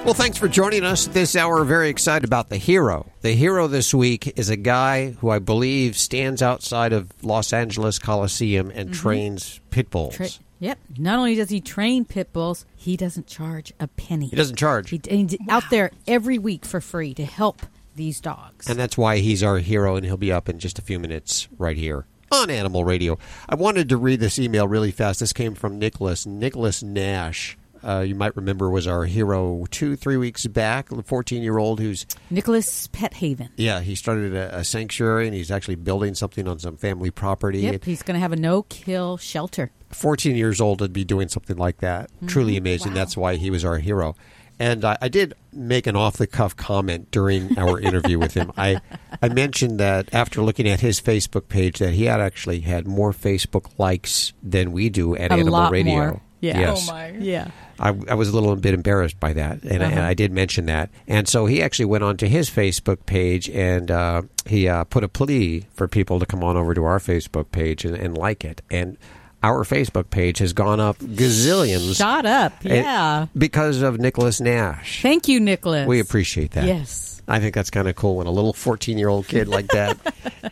Well, thanks for joining us this hour. Very excited about the hero. The hero this week is a guy who I believe stands outside of Los Angeles Coliseum and mm-hmm. trains pit bulls. Tra- yep. Not only does he train pit bulls, he doesn't charge a penny. He doesn't charge. He, he's out there every week for free to help these dogs. And that's why he's our hero, and he'll be up in just a few minutes right here on Animal Radio. I wanted to read this email really fast. This came from Nicholas. Nicholas Nash. Uh, you might remember was our hero two, three weeks back. The fourteen-year-old who's Nicholas Pet Haven. yeah, he started a, a sanctuary and he's actually building something on some family property. Yep, he's going to have a no-kill shelter. 14 years old to be doing something like that. Truly amazing. That's why he was our hero. And I, I did make an off the cuff comment during our interview with him. I, I mentioned that after looking at his Facebook page, that he had actually had more Facebook likes than we do at A Animal lot Radio. more. Yeah. Yes. Oh my. Yeah. I, I was a little bit embarrassed by that, and, I, Uh-huh. I did mention that. And so he actually went onto his Facebook page and uh, he uh, put a plea for people to come on over to our Facebook page and, and like it. And our Facebook page has gone up gazillions. Shot up. Yeah. because of Nicholas Nash. Thank you, Nicholas. We appreciate that. Yes. I think that's kind of cool when a little 14 year old kid like that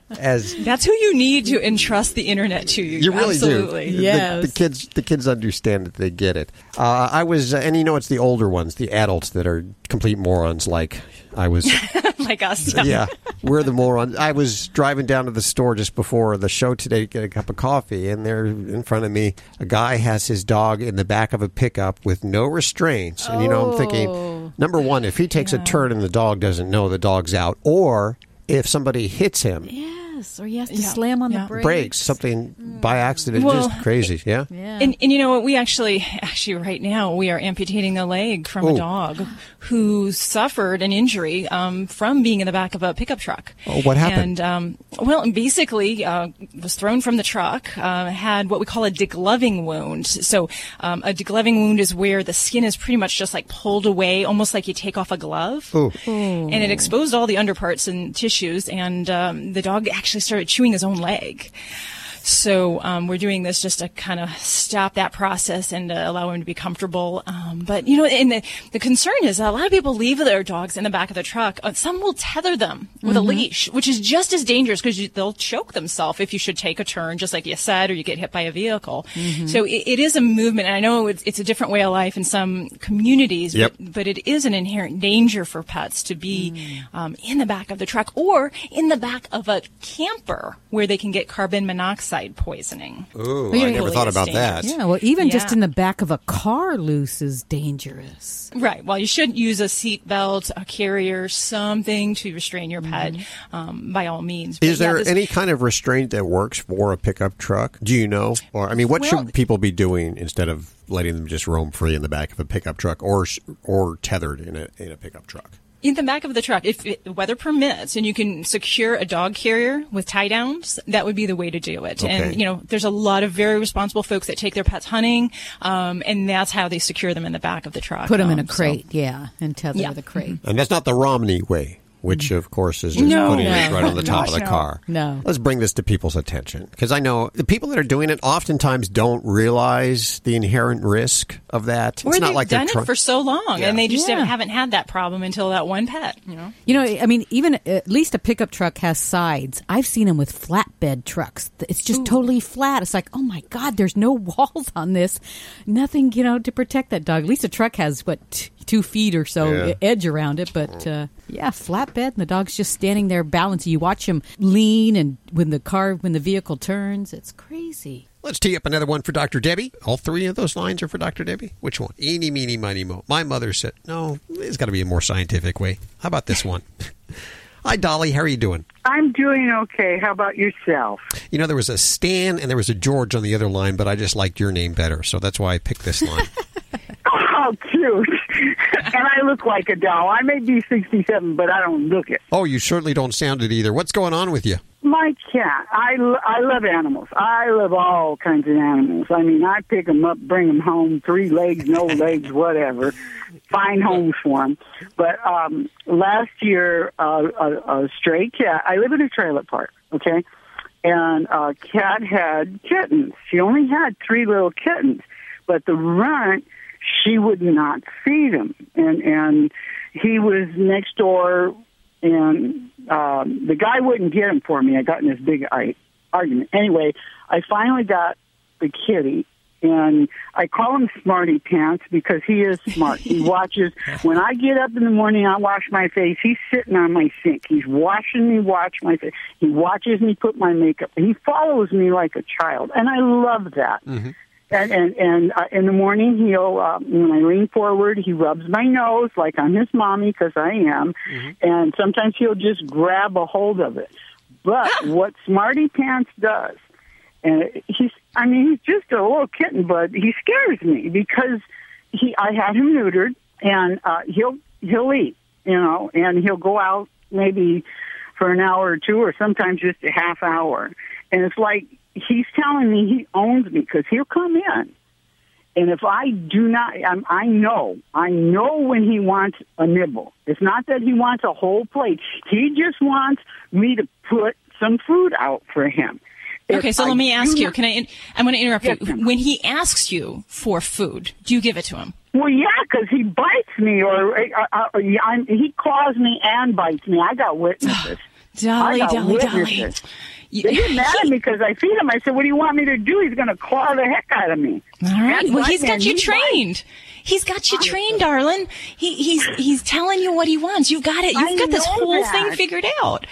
as That's who you need to entrust the internet to. You really Absolutely. do. The- The, kids, the kids understand it. They get it. Uh, I was, uh, and you know, it's the older ones, the adults that are complete morons. Like I was. like us. yeah, we're the morons. I was driving down to the store just before the show today to get a cup of coffee, and there in front of me, a guy has his dog in the back of a pickup with no restraints. And you know, I'm thinking, number one, if he takes a turn and the dog doesn't know the dog's out, or if somebody hits him, Yes, or he has to slam on the brakes. breaks something by accident, Well, just crazy. Yeah. And, and you know what? We actually, actually, right now, we are amputating a leg from Oh. a dog who suffered an injury um, from being in the back of a pickup truck. Oh, what happened? And um, well, basically, uh, was thrown from the truck. Uh, had what we call a degloving wound. So, um, a degloving wound is where the skin is pretty much just like pulled away, almost like you take off a glove. Ooh. And it exposed all the underparts and tissues, and um, the dog actually started chewing his own leg. So um, we're doing this just to kind of stop that process and allow him to be comfortable. Um, but you know, and the, the concern is that a lot of people leave their dogs in the back of the truck. Uh, some will tether them with a Mhm. leash, which is just as dangerous because they'll choke themselves if you should take a turn, just like you said, or you get hit by a vehicle. Mhm. So it, it is a movement, and I know it's, it's a different way of life in some communities, Yep. but, but it is an inherent danger for pets to be um, in the back of the truck or in the back of a camper where they can get carbon monoxide poisoning. Ooh, I I never thought about dangerous. that. Yeah, well, even just in the back of a car loose is dangerous. Right. Well, you shouldn't use a seat belt, a carrier, something to restrain your pet, um, by all means. But Is yeah, there this- any kind of restraint that works for a pickup truck? Do you know? Or I mean, what Well- should people be doing instead of letting them just roam free in the back of a pickup truck or or tethered in a in a pickup truck? In the back of the truck, if it, the weather permits, and you can secure a dog carrier with tie downs, that would be the way to do it. Okay. And you know, there's a lot of very responsible folks that take their pets hunting, um, and that's how they secure them in the back of the truck. Put them in a Um, so- crate, yeah, and tether Yeah. the crate. And that's not the Romney way, which of course is just No. putting it right on the top of the No. car. No. Let's bring this to people's attention because I know the people that are doing it oftentimes don't realize the inherent risk of that. Or it's not they've like they're done try- it for so long, Yeah. and they just Yeah. haven't had that problem until that one pet. You know. You know, I mean, even at least a pickup truck has sides. I've seen them with flatbed trucks. It's just totally flat. It's like, oh my God, there's no walls on this. Nothing, you know, to protect that dog. At least a truck has, what, t- two feet or so Yeah. edge around it. But uh, yeah, flatbed, and the dog's just standing there balancing. You watch him lean, and when the car, when the vehicle turns, it's crazy. Let's tee up another one for Dr. Debbie. All three of those lines are for Dr. Debbie. Which one? Eeny, meeny, miny, mo. My mother said, no, there's got to be a more scientific way. How about this one? Hi, Dolly. How are you doing? I'm doing okay. How about yourself? You know, there was a Stan and there was a George on the other line, but I just liked your name better, so that's why I picked this line. Oh, cute. and I look like a doll. I may be 67, but I don't look it. oh, you certainly don't sound it either. What's going on with you? My cat. I, I love animals. I love all kinds of animals. I mean, I pick them up, bring them home, three legs, no legs, whatever. Find homes for them. But um, last year, uh, a, a stray cat. I live in a trailer park. Okay, and a cat had kittens. She only had three little kittens, but the runt she would not feed him, and and he was next door, and um, the guy wouldn't get him for me. I got in this big I, argument. Anyway, I finally got the kitty, and I call him Smarty Pants because he is smart. he watches when I get up in the morning. I wash my face. He's sitting on my sink. He's watching me wash my face. He watches me put my makeup. He follows me like a child, and I love that. And and and uh, in the morning, he'll uh, when I lean forward, he rubs my nose like I'm his mommy because I am, and sometimes he'll just grab a hold of it. But what Smarty Pants does, and he's I mean he's just a little kitten, but he scares me because he I had him neutered, and uh, he'll he'll eat, you know, and he'll go out maybe for an hour or two, or sometimes just a half hour, and it's like he's telling me he owns me because he'll come in. And if I do not, I'm, I know, I know when he wants a nibble. It's not that he wants a whole plate. He just wants me to put some food out for him. Okay, so I let me ask you. not- Can I? I'm going to interrupt Yes, you. When he asks you for food, do you give it to him? Well, yeah, because he bites me, or uh, uh, I'm, he claws me and bites me. I got witnesses. Dolly, got Dolly, witnesses. You- They get mad at me because I feed him. I said, "What do you want me to do?" He's going to claw the heck out of me. All right. That's Well, right, he's man. got you He trained. He's got you trained, darling. He, he's he's telling you what he wants. You've got it. You've I got this whole that. thing figured out.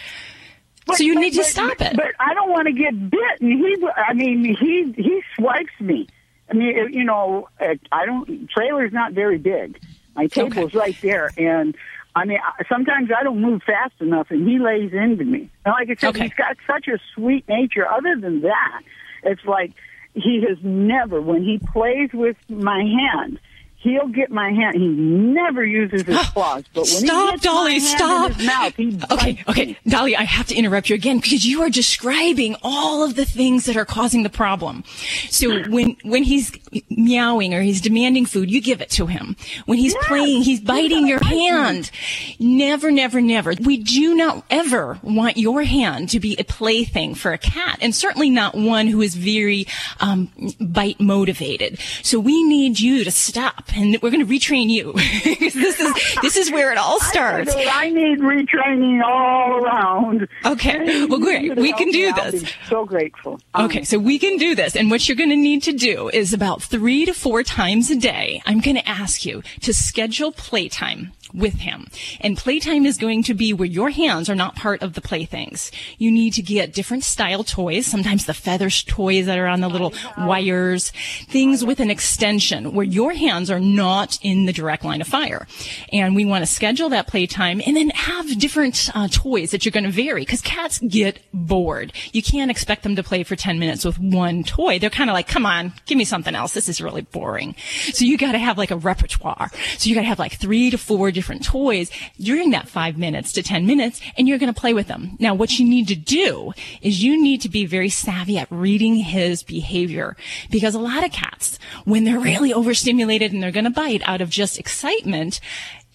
But- so you but- need to but- stop it. But I don't want to get bit. And he, I mean, he he swipes me. I mean, you know, uh, I don't. Trailer's not very big. My table's right there, and I mean, I- sometimes I don't move fast enough, and he lays into me. And like I said, he's got such a sweet nature. Other than that, it's like he has never, when he plays with my hand. He'll get my hand. He never uses his claws, but when Stop, he gets Dolly, my hand stop. in his mouth, he Okay, okay, Dolly, I have to interrupt you again because you are describing all of the things that are causing the problem. So when when he's meowing or he's demanding food, you give it to him. When he's playing, he's biting your hand. Never, never, never. We do not ever want your hand to be a plaything for a cat, and certainly not one who is very um, bite motivated. So we need you to stop, and we're going to retrain you. this is this is where it all starts. I need retraining all around. Okay. Well, great. We can do this. so grateful. Um, okay, so we can do this. And what you're going to need to do is about three to four times a day, I'm going to ask you to schedule playtime with him. And playtime is going to be where your hands are not part of the playthings. You need to get different style toys, sometimes the feather toys that are on the little wires, things with an extension where your hands are not in the direct line of fire. And we want to schedule that playtime and then have different uh, toys that you're going to vary because cats get bored. You can't expect them to play for 10 minutes with one toy. They're kind of like, come on, give me something else. This is really boring. So you got to have like a repertoire. So you got to have like three to four different toys during that five minutes to 10 minutes and you're going to play with them. Now, what you need to do is you need to be very savvy at reading his behavior because a lot of cats, when they're really overstimulated and they're going to bite out of just excitement,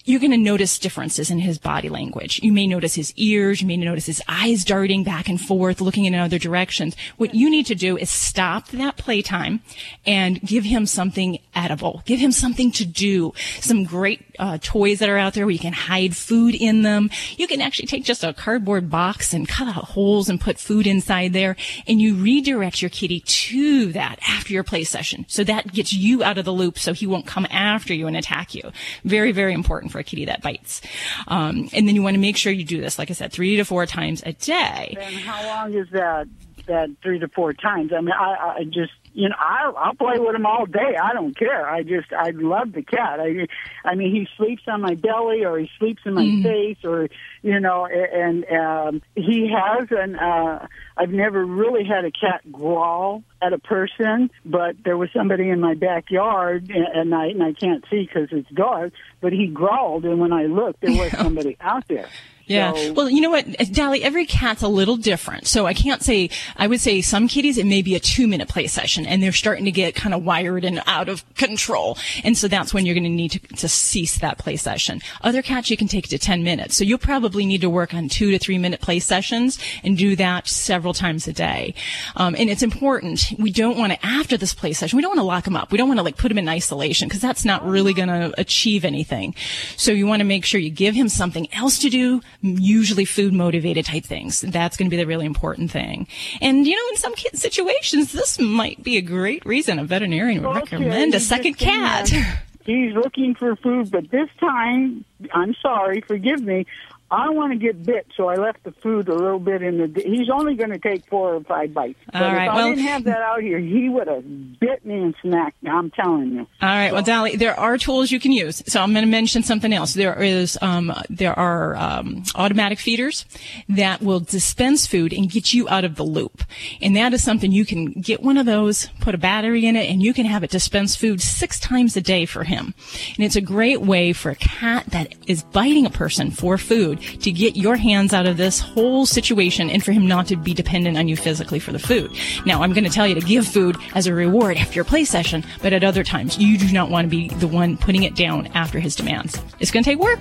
you're going to notice differences in his body language. You may notice his ears, you may notice his eyes darting back and forth, looking in other directions. What you need to do is stop that playtime and give him something edible. Give him something to do. Some great uh, toys that are out there where you can hide food in them. You can actually take just a cardboard box and cut out holes and put food inside there, and you redirect your kitty to that after your play session. So that gets you out of the loop so he won't come after you and attack you. Very, very important for a kitty that bites. Um, and then you want to make sure you do this, like I said, three to four times a day. And how long is that? That three to four times. I mean, I, I just you know, I'll, I'll play with him all day. I don't care. I just, I love the cat. I, I mean, he sleeps on my belly or he sleeps in my Mm-hmm. face or, you know, and, um, he has an, uh, I've never really had a cat growl at a person, but there was somebody in my backyard at night and I can't see because it's dark, but he growled and when I looked, there was somebody out there. Yeah. So- well, you know what, Dolly, every cat's a little different. So I can't say, I would say some kitties, it may be a two minute play session and they're starting to get kind of wired and out of control. And so that's when you're going to need to, to cease that play session. Other cats you can take to 10 minutes. So you'll probably need to work on two to three minute play sessions and do that several times a day. Um, and it's important. We don't want to, after this play session, we don't want to lock them up. We don't want to like put them in isolation because that's not really going to achieve anything. So you want to make sure you give him something else to do, usually food motivated type things. That's going to be the really important thing. And you know, in some situations, this might be a great reason a veterinarian would recommend a second cat. He's looking for food, but this time, I'm sorry, forgive me. I want to get bit, so I left the food a little bit in the. He's only going to take four or five bites. But All if I well- didn't have that out here, he would have bit me and snacked me. I'm telling you. All right. Well, Dolly, there are tools you can use. So I'm going to mention something else. There is, um, there are um, automatic feeders that will dispense food and get you out of the loop. And that is something you can get one of those, put a battery in it, and you can have it dispense food six times a day for him. And it's a great way for a cat that is biting a person for food to get your hands out of this whole situation and for him not to be dependent on you physically for the food. Now, I'm going to tell you to give food as a reward after your play session, but at other times, you do not want to be the one putting it down after his demands. It's going to take work.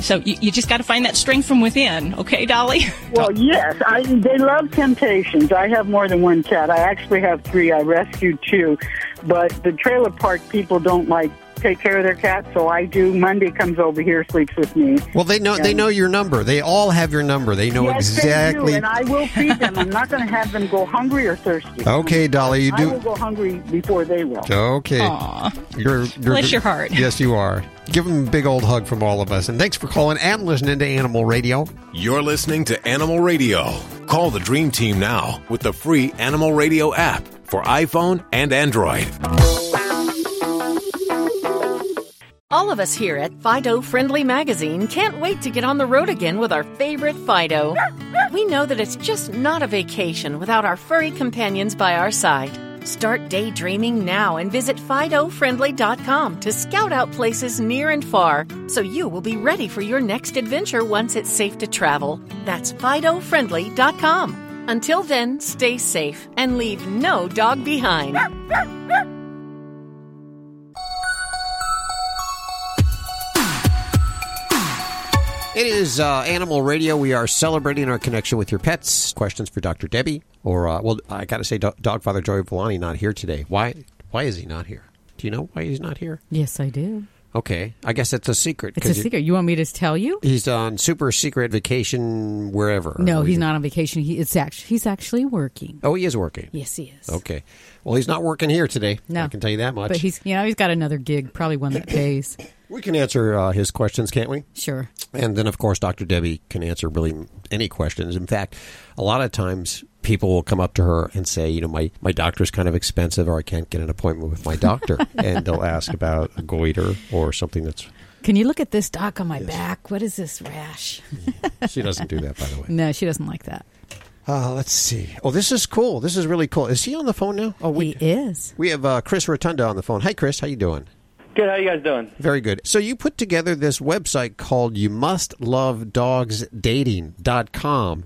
So you, you just got to find that strength from within. Okay, Dolly? Well, yes, I, they love temptations. I have more than one cat. I actually have three. I rescued two, but the trailer park people don't like take care of their cats, so I do. Monday comes over here, sleeps with me. Well, they know they know your number. They all have your number. They know yes, exactly. They do, and I will feed them. I'm not going to have them go hungry or thirsty. Okay, Dolly, you I do- I will go hungry before they will. Okay. You're, you're Bless your heart. Yes, you are. Give them a big old hug from all of us. And thanks for calling and listening to Animal Radio. You're listening to Animal Radio. Call the Dream Team now with the free Animal Radio app for iPhone and Android. All of us here at Fido Friendly Magazine can't wait to get on the road again with our favorite Fido. We know that it's just not a vacation without our furry companions by our side. Start daydreaming now and visit FidoFriendly.com to scout out places near and far so you will be ready for your next adventure once it's safe to travel. That's FidoFriendly.com. Until then, stay safe and leave no dog behind. It is uh, Animal Radio. We are celebrating our connection with your pets. Questions for Dr. Debbie, or uh, well, I got to say, Do- Dogfather Joey Villani not here today. Why? Why is he not here? Do you know why he's not here? Yes, I do. Okay, I guess it's a secret. It's a secret. You want me to tell you? He's on super secret vacation wherever. No, he's not on vacation. He, it's actually he's actually working. Oh, he is working. Yes, he is. Okay. Well, he's not working here today. No, I can tell you that much. But he's you know he's got another gig, probably one that pays. We can answer uh, his questions, can't we? Sure. And then, of course, Dr. Debbie can answer really any questions. In fact, a lot of times people will come up to her and say, you know, my, my doctor's kind of expensive or I can't get an appointment with my doctor. and they'll ask about a goiter or something that's. Can you look at this doc on my back? What is this rash? She doesn't do that, by the way. No, she doesn't like that. Uh, let's see. Oh, this is cool. This is really cool. Is he on the phone now? Oh, we, he is. We have uh, Kris Rotonda on the phone. Hi, Kris. How you doing? Good. How you guys doing? Very good. So you put together this website called You Must Love Dogs Dating.com,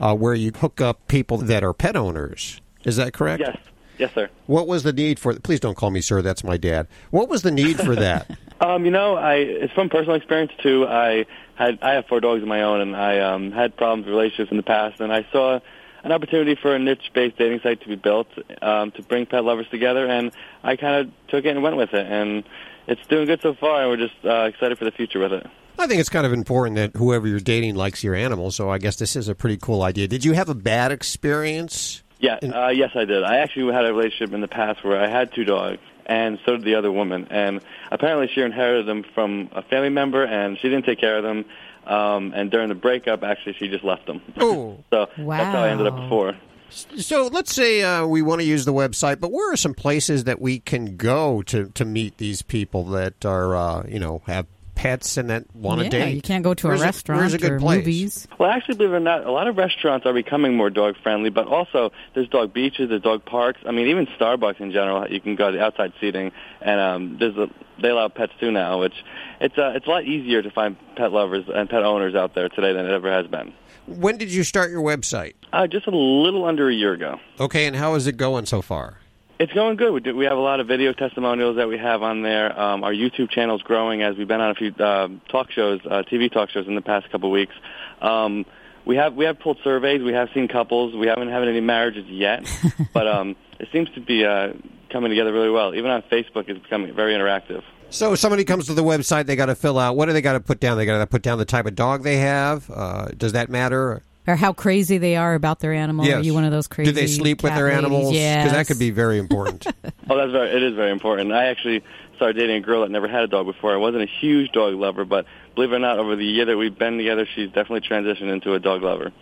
uh, where you hook up people that are pet owners. Is that correct? Yes. Yes, sir. What was the need for? Please don't call me sir. That's my dad. What was the need for that? Um, you know, I it's from personal experience too. I had I have four dogs of my own, and I um, had problems with relationships in the past, and I saw an opportunity for a niche-based dating site to be built um, to bring pet lovers together, and I kind of took it and went with it, and it's doing good so far, and we're just uh, excited for the future with it. I think it's kind of important that whoever you're dating likes your animal. So I guess this is a pretty cool idea. Did you have a bad experience? Yeah, uh, yes, I did. I actually had a relationship in the past where I had two dogs, and so did the other woman. And apparently, she inherited them from a family member, and she didn't take care of them. Um, and during the breakup, actually, she just left them. Oh, so that's how I ended up before. So let's say uh, we want to use the website, but where are some places that we can go to, to meet these people that are, uh, you know, have pets and that want to yeah, date? you can't go to a Where's restaurant where's a good or place? movies. Well, actually, believe it or not, a lot of restaurants are becoming more dog friendly, but also there's dog beaches, there's dog parks. I mean, even Starbucks in general, you can go to the outside seating, and um, there's a, they allow pets too now, which it's uh, it's a lot easier to find pet lovers and pet owners out there today than it ever has been. When did you start your website? Uh, just a little under a year ago. Okay, and how is it going so far? It's going good. We, do, we have a lot of video testimonials that we have on there. Um, our YouTube channel is growing as we've been on a few uh, talk shows, uh, TV talk shows in the past couple of weeks. Um, we have we have pulled surveys. We have seen couples. We haven't had any marriages yet, but um, it seems to be uh, coming together really well. Even on Facebook, it's becoming very interactive. So if somebody comes to the website, they got to fill out. What do they got to put down? They got to put down the type of dog they have. Uh, does that matter? Or how crazy they are about their animal. Are you one of those crazy Do they sleep with their ladies? animals? because that could be very important. Oh, that's very. It is very important. I actually started dating a girl that never had a dog before. I wasn't a huge dog lover, but believe it or not, over the year that we've been together, she's definitely transitioned into a dog lover.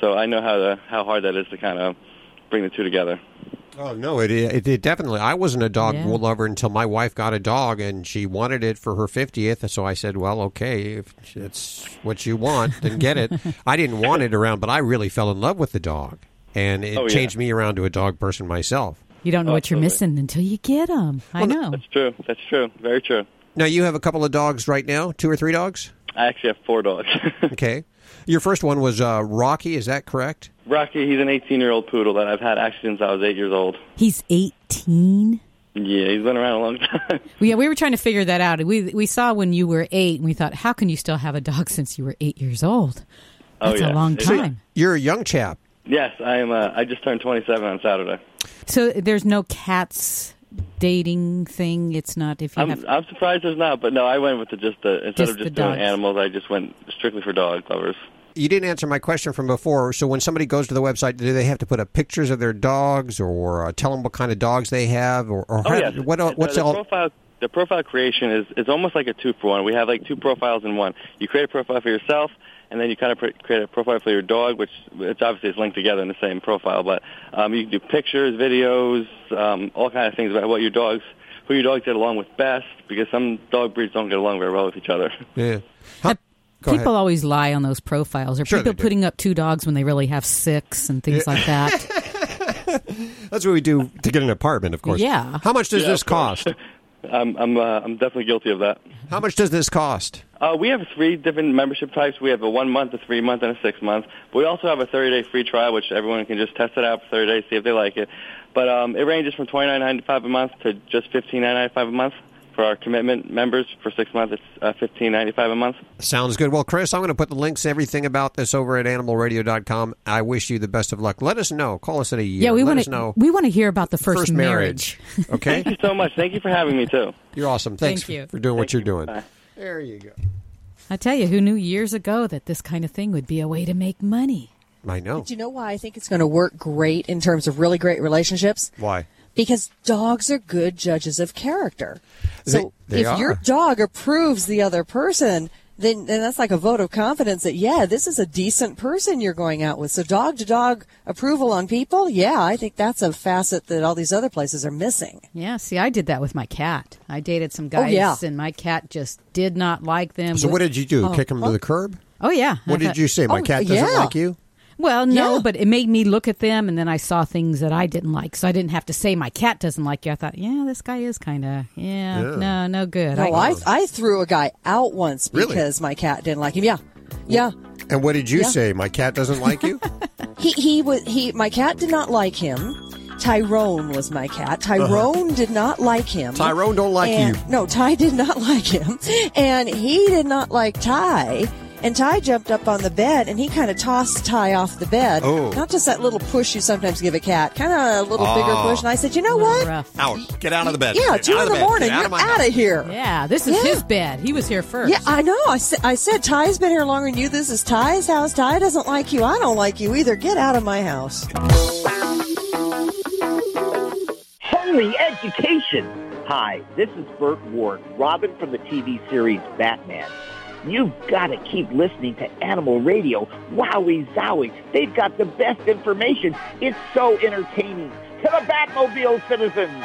So I know how to, how hard that is to kind of bring the two together. Oh no, it, it it definitely. I wasn't a dog Yeah. lover until my wife got a dog, and she wanted it for her fiftieth. So I said, "Well, okay, if it's what you want, then get it." I didn't want it around, but I really fell in love with the dog, and it Oh, yeah. changed me around to a dog person myself. You don't know Oh, what you're missing until you get them. I know. That's true. That's true. Very true. Now you have a couple of dogs right now, two or three dogs. I actually have four dogs. okay, your first one was uh, Rocky. Is that correct? Rocky, he's an 18-year-old poodle that I've had actually since I was eight years old. He's 18. Yeah, he's been around a long time. Yeah, we were trying to figure that out. We we saw when you were eight, and we thought, how can you still have a dog since you were eight years old? Oh, That's yeah. a long It- time. You're a young chap. Yes, I am. Uh, I just turned 27 on Saturday. So there's no cats dating thing. It's not if you I'm, have. I'm surprised there's not, but no, I went with the just the instead Just of the just doing dogs. animals, I just went strictly for dog lovers. You didn't answer my question from before. So when somebody goes to the website, do they have to put up pictures of their dogs, or uh, tell them what kind of dogs they have, or, or Oh how, yes, what el- what's the, the all? profile? The profile creation is is almost like a two for one. We have like two profiles in one. You create a profile for yourself, and then you kind of pr- create a profile for your dog, which it's obviously it's linked together in the same profile. But um, you can do pictures, videos, um, all kind of things about what your dogs, who your dogs get along with best, because some dog breeds don't get along very well with each other. Yeah. Go People ahead. always lie on those profiles. Or Sure people they putting up two dogs when they really have six and things Yeah. like that. That's what we do to get an apartment, of course. Yeah. How much does Yeah, this of course. cost? I'm I'm uh, I'm definitely guilty of that. How much does this cost? Uh, we have three different membership types. We have a one month, a three month, and a six month. But we also have a 30 day free trial, which everyone can just test it out for 30 days, see if they like it. But um, it ranges from 29.95 a month to just 15.95 a month. For our commitment members, for six months, it's uh, 15.95 a month. Sounds good. Well, Kris, I'm going to put the links, everything about this over at animalradio.com. I wish you the best of luck. Let us know. Call us in a year. yeah, we want to know. we want to hear about the first, First marriage. Okay? Thank you so much. Thank you for having me too. You're awesome. Thanks Thank you. for doing what you're doing. There you go. I tell you, who knew years ago that this kind of thing would be a way to make money? I know. Do you know why I think it's going to work great in terms of really great relationships? Why? Because dogs are good judges of character. So They- they if your dog approves the other person, then, then that's like a vote of confidence that, yeah, this is a decent person you're going out with. So dog to dog approval on people, yeah, I think that's a facet that all these other places are missing. Yeah, see, I did that with my cat. I dated some Oh, guys, yeah. and my cat just did not like them. So, what did you do? Oh. Kick him to the oh. curb? Oh yeah. What I did thought- you say? My Oh, cat doesn't yeah. like you? Well, no, Yeah. but it made me look at them, and then I saw things that I didn't like. So I didn't have to say my cat doesn't like you. I thought, yeah, this guy is kind of, yeah, Yeah. no, no good. No, I, I threw a guy out once Really? because my cat didn't like him. Yeah. Yeah. And what did you Yeah. say? My cat doesn't like you? He he was he my cat did not like him. Tyrone was my cat. Tyrone did not like him. Uh-huh. Tyrone don't like And- you. No, Ty did not like him. And he did not like Ty. And Ty jumped up on the bed and he kind of tossed Ty off the bed. Oh. Not just that little push you sometimes give a cat, kind of a little bigger Oh. push. And I said, you know what? Out. Get out of the bed. Yeah, Get two in of the morning. Get out You're of out of here. Yeah, this is Yeah. his bed. He was here first. Yeah, I know. I said, I said, Ty's been here longer than you. This is Ty's house. Ty doesn't like you. I don't like you either. Get out of my house. Holy education! Hi, this is Burt Ward, Robin from the TV series Batman. You've got to keep listening to Animal Radio. Wowie zowie. They've got the best information. It's so entertaining. To the Batmobile citizens!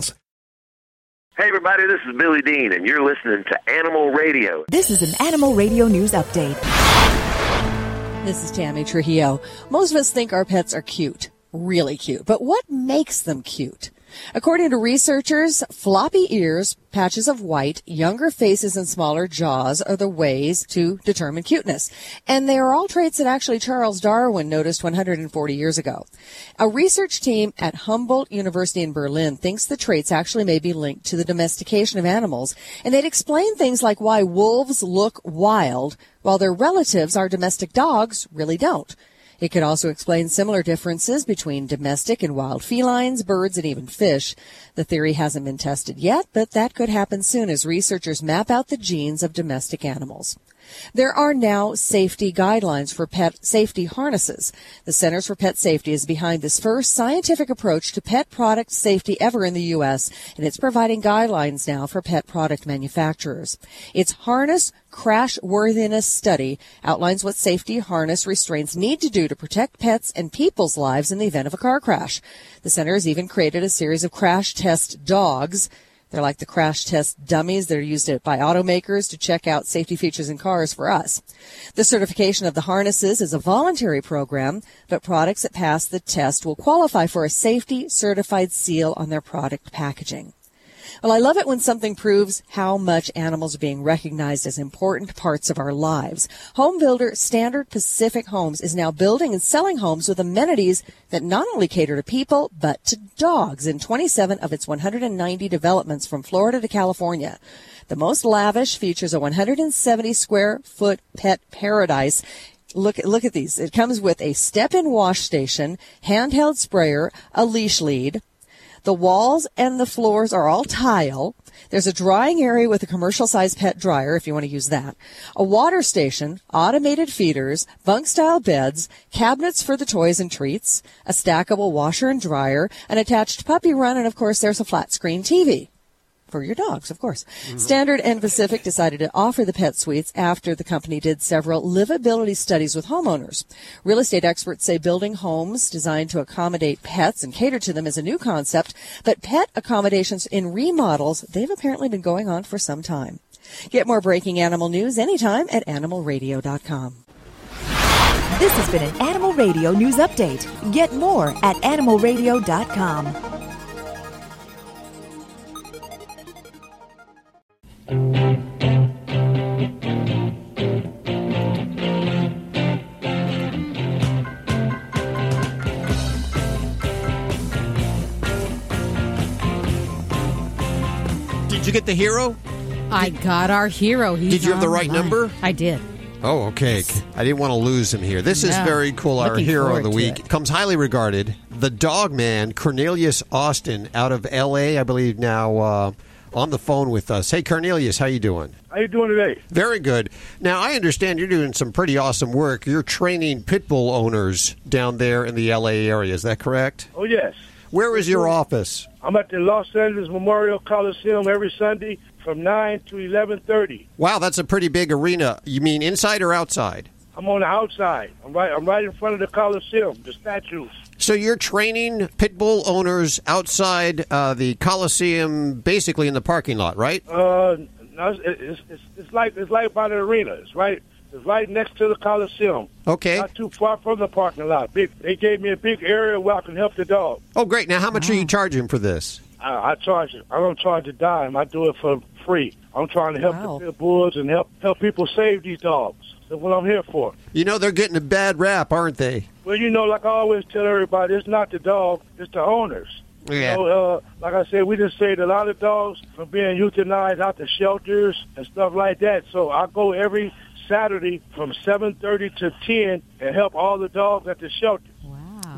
Hey, everybody, this is Billy Dean, and you're listening to Animal Radio. This is an Animal Radio News Update. This is Tammy Trujillo. Most of us think our pets are cute, really cute. But what makes them cute? According to researchers, floppy ears, patches of white, younger faces, and smaller jaws are the ways to determine cuteness. And they are all traits that actually Charles Darwin noticed 140 years ago. A research team at Humboldt University in Berlin thinks the traits actually may be linked to the domestication of animals, and they'd explain things like why wolves look wild while their relatives, our domestic dogs, really don't. It could also explain similar differences between domestic and wild felines, birds, and even fish. The theory hasn't been tested yet, but that could happen soon as researchers map out the genes of domestic animals. There are now safety guidelines for pet safety harnesses. The Centers for Pet Safety is behind this first scientific approach to pet product safety ever in the U.S., and it's providing guidelines now for pet product manufacturers. Its harness crash worthiness study outlines what safety harness restraints need to do to protect pets and people's lives in the event of a car crash. The center has even created a series of crash test dogs. They're like the crash test dummies that are used by automakers to check out safety features in cars for us. The certification of the harnesses is a voluntary program, but products that pass the test will qualify for a safety certified seal on their product packaging. Well, I love it when something proves how much animals are being recognized as important parts of our lives. Home builder Standard Pacific Homes is now building and selling homes with amenities that not only cater to people, but to dogs in 27 of its 190 developments from Florida to California. The most lavish features a 170 square foot pet paradise Look look at these. It comes with a step-in wash station, handheld sprayer, a leash lead, the walls and the floors are all tile. There's a drying area with a commercial sized pet dryer if you want to use that. A water station, automated feeders, bunk style beds, cabinets for the toys and treats, a stackable washer and dryer, an attached puppy run, and of course there's a flat screen TV. For your dogs, of course. Mm-hmm. Standard and Pacific decided to offer the pet suites after the company did several livability studies with homeowners. Real estate experts say building homes designed to accommodate pets and cater to them is a new concept, but pet accommodations in remodels, they've apparently been going on for some time. Get more breaking animal news anytime at animalradio.com. This has been an Animal Radio News Update. Get more at animalradio.com. you get the hero? I got our hero. He's Did you have the right online. number? I did. Oh, okay. I didn't want to lose him here. This is very cool. Our Looking hero of the week it. comes highly regarded. The dog man, Cornelius Austin, out of L.A., I believe now uh, on the phone with us. Hey, Cornelius, how you doing? How you doing today? Very good. Now, I understand you're doing some pretty awesome work. You're training pit bull owners down there in the L.A. area. Is that correct? Oh yes. Where is your office? I'm at the Los Angeles Memorial Coliseum every Sunday from nine to eleven thirty. Wow, that's a pretty big arena. You mean inside or outside? I'm on the outside. I'm right. I'm right in front of the Coliseum, the statues. So you're training pit bull owners outside uh, the Coliseum, basically in the parking lot, right? Uh, no, it's, it's, it's, it's like it's like by the arena. It's right. It's right next to the Coliseum. Okay. Not too far from the parking lot. Big. They gave me a big area where I can help the dog. Oh, great. Now, how much are you charging for this? I, I charge it. I don't charge a dime. I do it for free. I'm trying to help the pit bulls and help help people save these dogs. That's what I'm here for. You know they're getting a bad rap, aren't they? Well, you know, like I always tell everybody, it's not the dog, it's the owners. Yeah. You know, uh, like I said, we just saved a lot of dogs from being euthanized out to shelters and stuff like that. So I go every Saturday from 7:30 to 10 and help all the dogs at the shelter.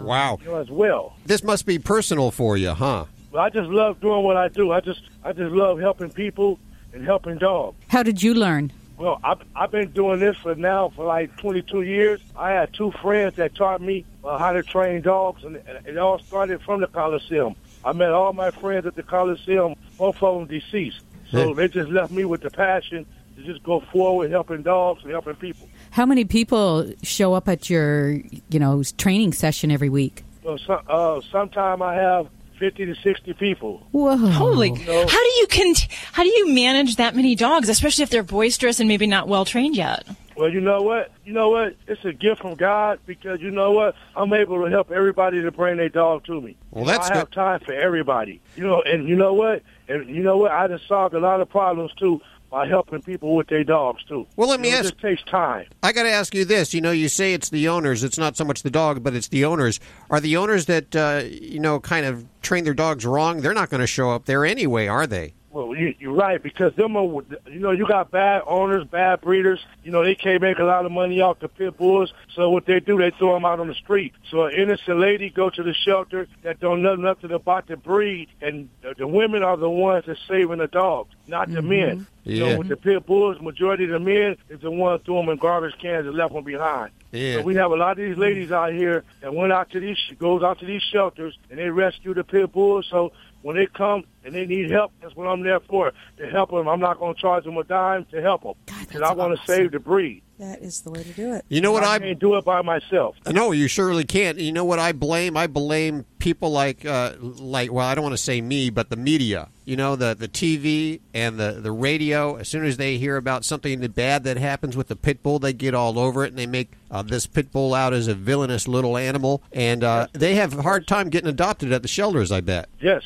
Wow. You know, as well. This must be personal for you, huh? But I just love doing what I do. I just I just love helping people and helping dogs. How did you learn? Well, I've, I've been doing this for now for like 22 years. I had two friends that taught me uh, how to train dogs, and and it all started from the Coliseum. I met all my friends at the Coliseum, both of them deceased. So they just left me with the passion to just go forward helping dogs and helping people. How many people show up at your, you know, training session every week? So, so uh, sometime I have 50 to 60 people. Whoa! Holy! You know, How do you con- How do you manage that many dogs, especially if they're boisterous and maybe not well trained yet? Well, you know what? You know what? It's a gift from God because you know what? I'm able to help everybody to bring their dog to me. Well, that's I have time for everybody. You know, and you know what? And you know what? I just solved a lot of problems too by helping people with their dogs too. Well, let me You know, ask- It takes time. I got to ask you this. You know, you say it's the owners. It's not so much the dog, but it's the owners. Are the owners that uh, you know kind of train their dogs wrong? They're not going to show up there anyway, are they? Well, you, you're right because them are, you know, you got bad owners, bad breeders. You know, they can't make a lot of money off the pit bulls. So what they do, they throw them out on the street. So an innocent lady go to the shelter that don't know nothing about the breed, and the, the women are the ones that's saving the dogs, not the mm-hmm. men. You Yeah. know, with the pit bulls, majority of the men is the ones threw them in garbage cans and left them behind. Yeah. So we have a lot of these ladies out here that went out to these goes out to these shelters and they rescue the pit bulls. So when they come and they need help, that's what I'm there for to help them. I'm not going to charge them a dime to help them because I want to save the breed. That is the way to do it. You know what I I can't do it by myself. No, you surely can't. You know what I blame? I blame people like, uh, like. Well, I don't want to say me, but the media. You know, the the TV and the the radio. As soon as they hear about something bad that happens with the pit bull, they get all over it and they make uh, this pit bull out as a villainous little animal, and uh, they have a hard time getting adopted at the shelters. I bet. Yes.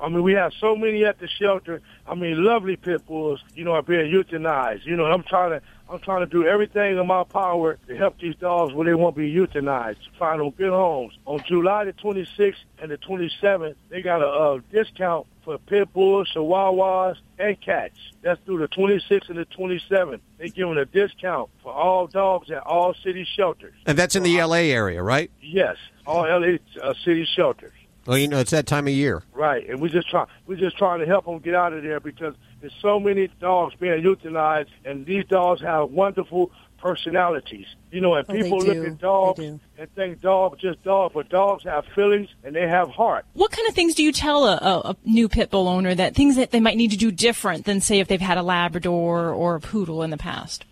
I mean, we have so many at the shelter. I mean, lovely pit bulls, you know, are being euthanized. You know, I'm trying to, I'm trying to do everything in my power to help these dogs where they won't be euthanized, find them good homes. On July the 26th and the 27th, they got a, uh discount for pit bulls, chihuahuas, and cats. That's through the 26th and the 27th. They giving a discount for all dogs at all city shelters. And that's in the L.A. area, right? Yes, all LA uh, city shelters. Well, you know, it's that time of year. Right, and we're just trying we're just trying to help them get out of there because there's so many dogs being euthanized, and these dogs have wonderful personalities. You know, and Oh, people look at dogs and think dogs just dogs, but dogs have feelings and they have heart. What kind of things do you tell a, a, a new pit bull owner that things that they might need to do different than say if they've had a Labrador or a poodle in the past?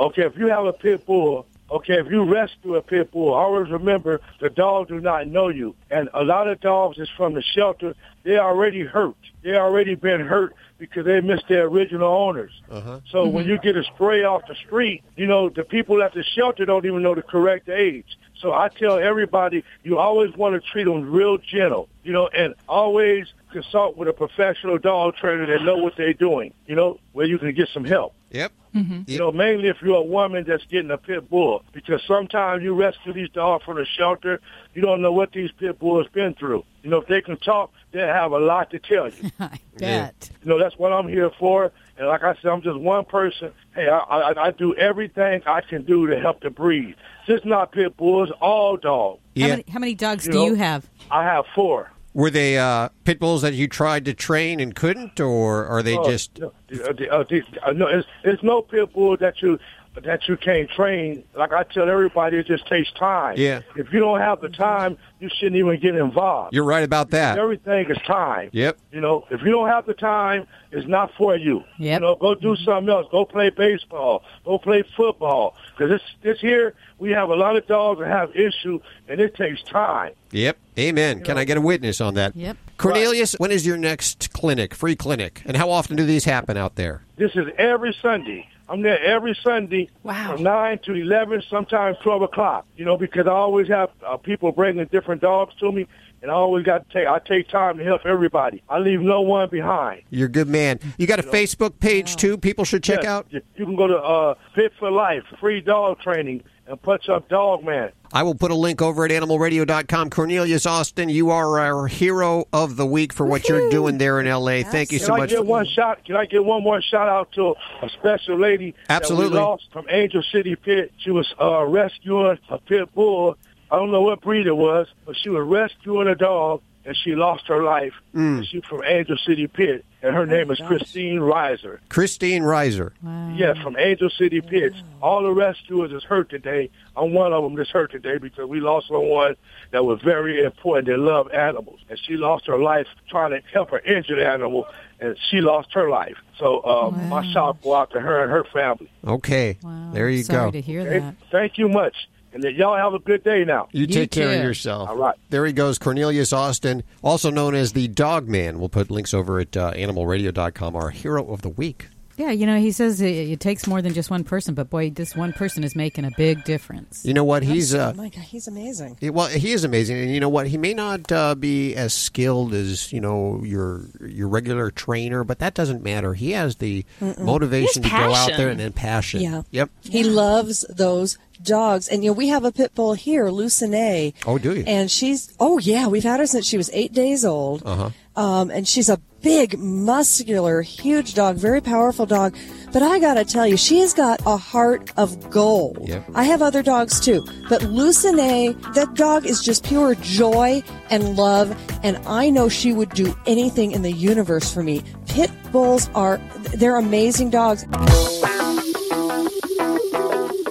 Okay, if you have a pit bull, okay, if you rescue a pit bull, always remember the dog do not know you. And a lot of dogs is from the shelter. They already hurt. They already been hurt because they missed their original owners. Uh-huh. So when you get a stray off the street, you know, the people at the shelter don't even know the correct age. So I tell everybody, you always want to treat them real gentle, you know, and always consult with a professional dog trainer that know what they're doing, you know, where you can get some help. Yep. Mm-hmm. You know, mainly if you're a woman that's getting a pit bull, because sometimes you rescue these dogs from the shelter, you don't know what these pit bulls been through. You know, if they can talk, they have a lot to tell you. Bet. You know, that's what I'm here for. And like I said, I'm just one person. Hey, I, I, I do everything I can do to help the breed. Just not pit bulls, all dogs. How, many, how many dogs You do know? you have? I have four. Were they uh, pit bulls that you tried to train and couldn't, or are they Oh, just? no, uh, the- uh, the- uh, no, it's, it's no pit bull that you that you can't train. Like I tell everybody, it just takes time. Yeah. If you don't have the time, you shouldn't even get involved. You're right about that. Everything is time. Yep. You know, if you don't have the time, it's not for you. Yep. You know, go do mm-hmm. something else. Go play baseball. Go play football. Because this this here, we have a lot of dogs that have issues, and it takes time. Yep. Amen. Can I get a witness on that? Yep. Cornelius, when is your next clinic, free clinic? And how often do these happen out there? This is every Sunday. I'm there every Sunday from 9 to 11, sometimes 12 o'clock, you know, because I always have uh, people bringing different dogs to me, and I always got to take, I take time to help everybody. I leave no one behind. You're a good man. You got a Facebook page too people should check Yes, out? You you can go to uh, Fit for Life, free dog training, and punch up Dog Man. I will put a link over at animalradio.com. Cornelius Austin, you are our hero of the week for what you're doing there in LA. Thank you Can so I much. get one shot? Can I get one more shout out to a special lady Absolutely. that we lost from Angel City Pit? She was uh, rescuing a pit bull. I don't know what breed it was, but she was rescuing a dog, and she lost her life. Mm. She's from Angel City Pit, and her name is Christine Reiser. Christine Reiser. Yes, from Angel City Pits. All the rescuers is hurt today. I'm one of them that's hurt today because we lost someone that was very important. They love animals, and she lost her life trying to help her injured animal, and she lost her life. So uh, my shout go out to her and her family. Okay. There you Sorry go. to hear Okay? that. Thank you much, and then y'all have a good day now. You take care of yourself. All right. There he goes, Cornelius Austin, also known as the Dog Man. We'll put links over at uh, animalradio.com, our hero of the week. Yeah, you know, he says it, it takes more than just one person, but boy, this one person is making a big difference. You know what? He's uh, oh my god, he's amazing. Yeah, Well, he is amazing, and you know what? He may not uh, be as skilled as you know your your regular trainer, but that doesn't matter. He has the Mm-mm. motivation to He go out there and, and passion. Yeah. Yep. He loves those dogs. And, you know, we have a pit bull here, Lucine. Oh, do you? And she's, oh, yeah, we've had her since she was eight days old. Uh huh. Um, and she's a big, muscular, huge dog, very powerful dog. But I gotta tell you, she has got a heart of gold. Yep. I have other dogs too, but Lucine, that dog is just pure joy and love, and I know she would do anything in the universe for me. Pit bulls are, they're amazing dogs.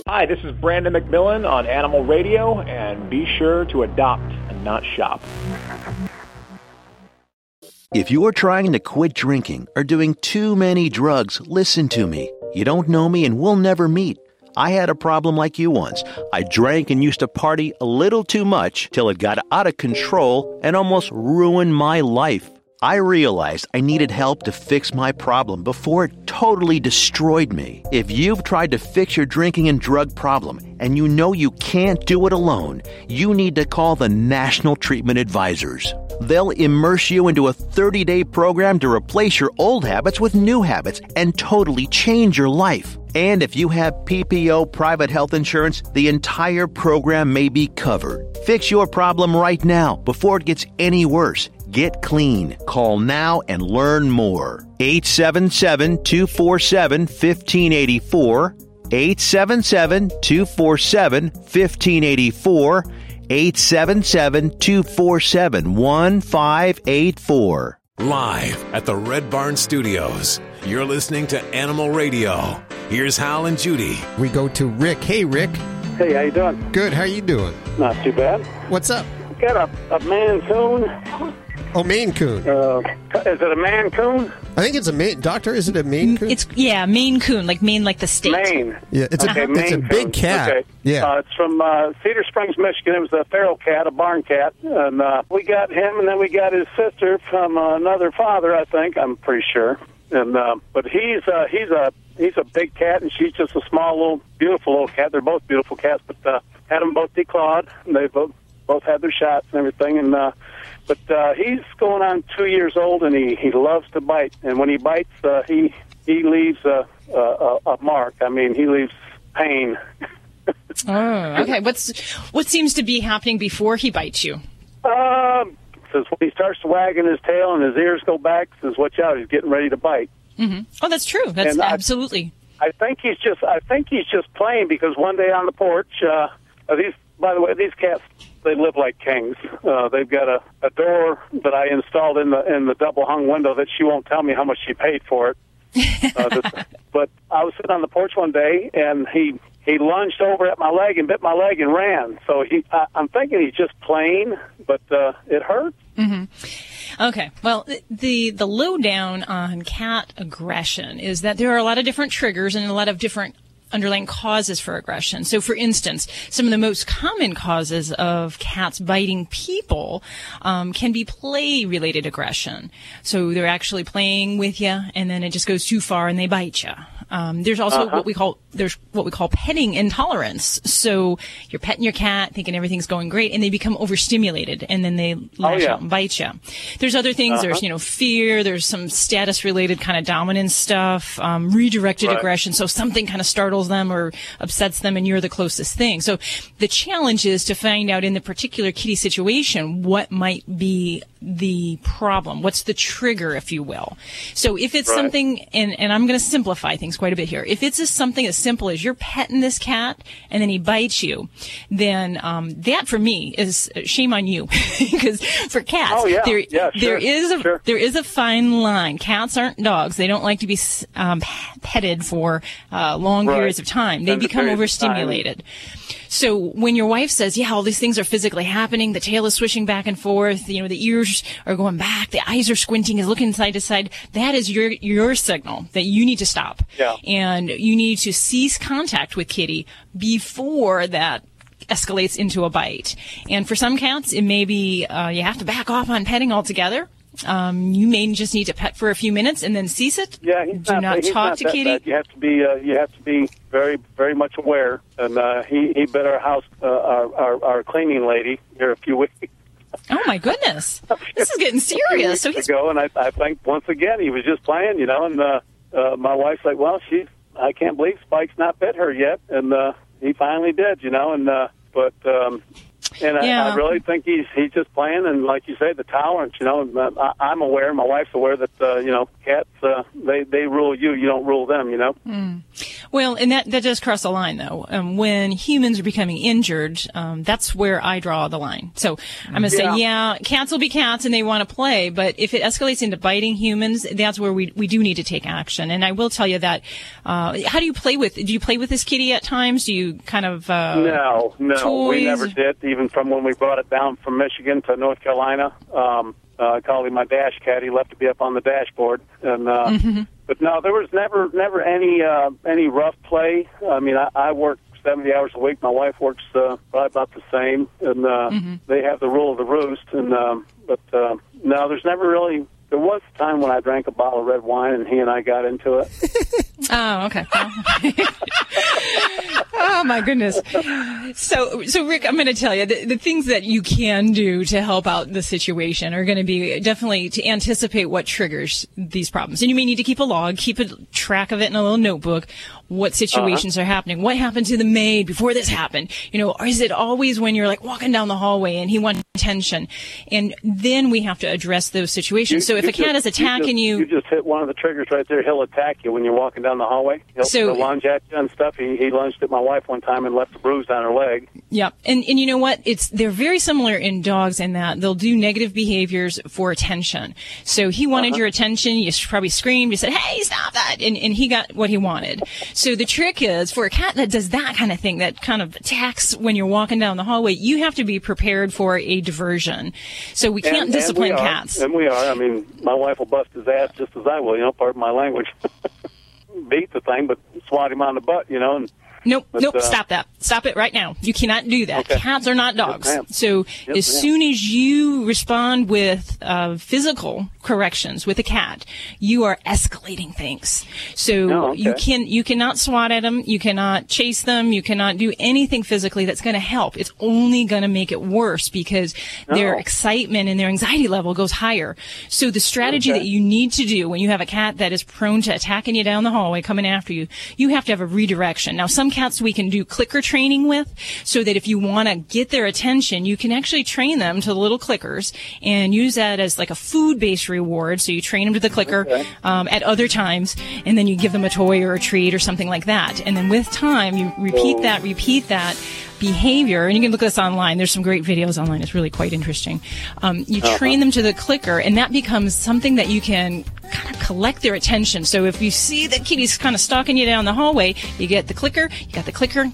Hi, this is Brandon McMillan on Animal Radio, and be sure to adopt and not shop. If you're trying to quit drinking or doing too many drugs, listen to me. You don't know me and we'll never meet. I had a problem like you once. I drank and used to party a little too much till it got out of control and almost ruined my life. I realized I needed help to fix my problem before it totally destroyed me. If you've tried to fix your drinking and drug problem and you know you can't do it alone, you need to call the National Treatment Advisors. They'll immerse you into a 30 day program to replace your old habits with new habits and totally change your life. And if you have PPO private health insurance, the entire program may be covered. Fix your problem right now before it gets any worse. Get clean. Call now and learn more. 877 247 1584. 877 247 1584. 877 247 1584. Live at the Red Barn Studios. You're listening to Animal Radio. Here's Hal and Judy. We go to Rick. Hey, Rick. Hey, how you doing? Good. How you doing? Not too bad. What's up? Got a, a man coon. Oh, Maine Coon. Uh, is it a man coon? I think it's a Maine. Doctor, is it a Maine Coon? It's yeah, Maine Coon, like Maine, like the state. Maine. Yeah, it's a- okay, it's a big coon. cat. Okay. Yeah. Uh, it's from uh, Cedar Springs, Michigan. It was a feral cat, a barn cat, and uh, we got him, and then we got his sister from uh, another father, I think. I'm pretty sure. And uh, but he's uh, he's a he's a big cat, and she's just a small little beautiful little cat. They're both beautiful cats, but uh, had them both declawed. And they both both had their shots and everything, and. uh but uh, he's going on two years old, and he he loves to bite. And when he bites, uh, he he leaves a, a a mark. I mean, he leaves pain. Oh, okay. What's what seems to be happening before he bites you? Um, says when he starts wagging his tail and his ears go back, says watch out, he's getting ready to bite. hmm Oh, that's true. That's And absolutely. I think he's just I think he's just playing because one day on the porch, uh, uh, these by the way, these cats they live like kings. Uh, they've got a, a door that I installed in the in the double hung window that she won't tell me how much she paid for it. Uh, this, but I was sitting on the porch one day, and he he lunged over at my leg and bit my leg and ran. So he, I, I'm thinking he's just playing, but uh, it hurt. hmm Okay. Well, the the lowdown on cat aggression is that there are a lot of different triggers and a lot of different underlying causes for aggression. So, for instance, some of the most common causes of cats biting people um, can be play-related aggression. So they're actually playing with you, and then it just goes too far and they bite you. Um, there's also Uh-huh. what we call there's what we call petting intolerance. So you're petting your cat, thinking everything's going great, and they become overstimulated, and then they lash yeah. out and bite you. There's other things. There's Uh-huh. you know fear. There's some status related kind of dominance stuff. Um, redirected Right. aggression. So something kind of startles them or upsets them, and you're the closest thing. So the challenge is to find out in the particular kitty situation what might be the problem. What's the trigger, if you will. So if it's Right. something, and, and I'm going to simplify things quite a bit here. If it's just something as simple as you're petting this cat and then he bites you, then um, that for me is shame on you because for cats, Oh, yeah. there Yeah, sure, is a sure. there is a fine line. Cats aren't dogs; they don't like to be um, petted for uh, long Right. periods of time. They Extended become overstimulated. time. So when your wife says, "Yeah, all these things are physically happening," the tail is swishing back and forth, you know, the ears are going back, the eyes are squinting, is looking side to side. That is your your signal that you need to stop, Yeah. and you need to cease contact with Kitty before that escalates into a bite. And for some cats, it may be uh, you have to back off on petting altogether. Um, you may just need to pet for a few minutes and then cease it. Yeah, he's Do not, not talk not to Kitty. bad. You have to be uh, you have to be very very much aware. And uh, he he bit our house uh, our, our our cleaning lady here a few weeks Oh my goodness, this is getting serious. So he's ago, and I I think once again he was just playing, you know. And uh, uh, my wife's like, well, she's I can't believe Spike's not bit her yet, and uh, he finally did, you know. And uh, but um, and I, Yeah. I really think he's he's just playing, and like you say, the tolerance, you know. I, I'm aware, my wife's aware that uh, you know cats uh, they they rule you, you don't rule them, you know. Mm. Well, and that, that does cross a line, though. Um, when humans are becoming injured, um, that's where I draw the line. So I'm going to Yeah. say, yeah, cats will be cats and they want to play, but if it escalates into biting humans, that's where we, we do need to take action. And I will tell you that, uh, how do you play with, do you play with this kitty at times? Do you kind of, uh, No, no, toys? we never did. Even from when we brought it down from Michigan to North Carolina, um, uh, I called him my dash cat. He left to be up on the dashboard, and uh, Mm-hmm. But no, there was never, never any, uh, any rough play. I mean, I, I work seventy hours a week. My wife works uh, probably about the same, and uh, Mm-hmm. they have the rule of the roost. And um, but uh, no, there's never really. There was a time when I drank a bottle of red wine, and he and I got into it. Oh, okay. oh my goodness. So, so Rick, I'm going to tell you the, the things that you can do to help out the situation are going to be definitely to anticipate what triggers these problems. And you may need to keep a log, keep a track of it in a little notebook. What uh-huh. situations are happening? What happened to the maid before this happened? You know, or is it always when you're like walking down the hallway and he wants attention? And then we have to address those situations. so if a cat just- is attacking you, just, you just hit one of the triggers right there. He'll attack you when you're walking down the hallway. He'll, So- he'll lunge at you and stuff. He, he lunged at my wife one time and left a bruise on her leg. Yep. And and you know what? It's they're very similar in dogs in that they'll do negative behaviors for attention. So he wanted Uh-huh. your attention, you probably screamed, you said, Hey, stop that and, and he got what he wanted. So the trick is for a cat that does that kind of thing, that kind of attacks when you're walking down the hallway, you have to be prepared for a diversion. So we can't And- discipline and we cats. And we are. I mean, my wife will bust his ass just as I will. You know, pardon my language. Beat the thing, but swat him on the butt. You know, and Nope, But, nope, uh, stop that. Stop it right now. You cannot do that. Okay. Cats are not dogs. ma'am. so Yes, as soon as you respond with uh, physical corrections with a cat, you are escalating things. So Oh, okay. you can you cannot swat at them, you cannot chase them, you cannot do anything physically that's going to help. It's only going to make it worse because their Oh. excitement and their anxiety level goes higher. So the strategy Okay. that you need to do when you have a cat that is prone to attacking you down the hallway, coming after you, you have to have a redirection. Now, some cats we can do clicker training with, so that if you want to get their attention, you can actually train them to the little clickers and use that as like a food-based reward. So you train them to the clicker um, at other times, and then you give them a toy or a treat or something like that. And then with time, you repeat that, repeat that behavior, and you can look at this online. There's some great videos online. It's really quite interesting. Um, you Uh-huh. train them to the clicker, and that becomes something that you can kind of collect their attention. So if you see that kitty's kind of stalking you down the hallway, you get the clicker, you got the clicker.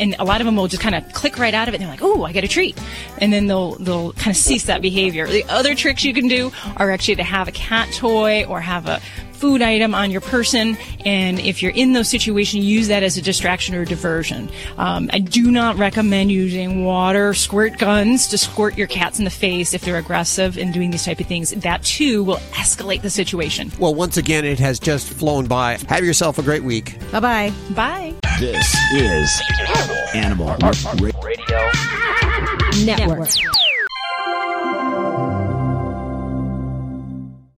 And a lot of them will just kind of click right out of it. And they're like, "Oh, I get a treat," and then they'll they'll kind of cease that behavior. The other tricks you can do are actually to have a cat toy or have a food item on your person, and if you're in those situations, use that as a distraction or diversion. Um, I do not recommend using water squirt guns to squirt your cats in the face if they're aggressive and doing these type of things. That too will escalate the situation. Well, once again, it has just flown by. Have yourself a great week. Bye bye. Bye. This is Animal Radio Network.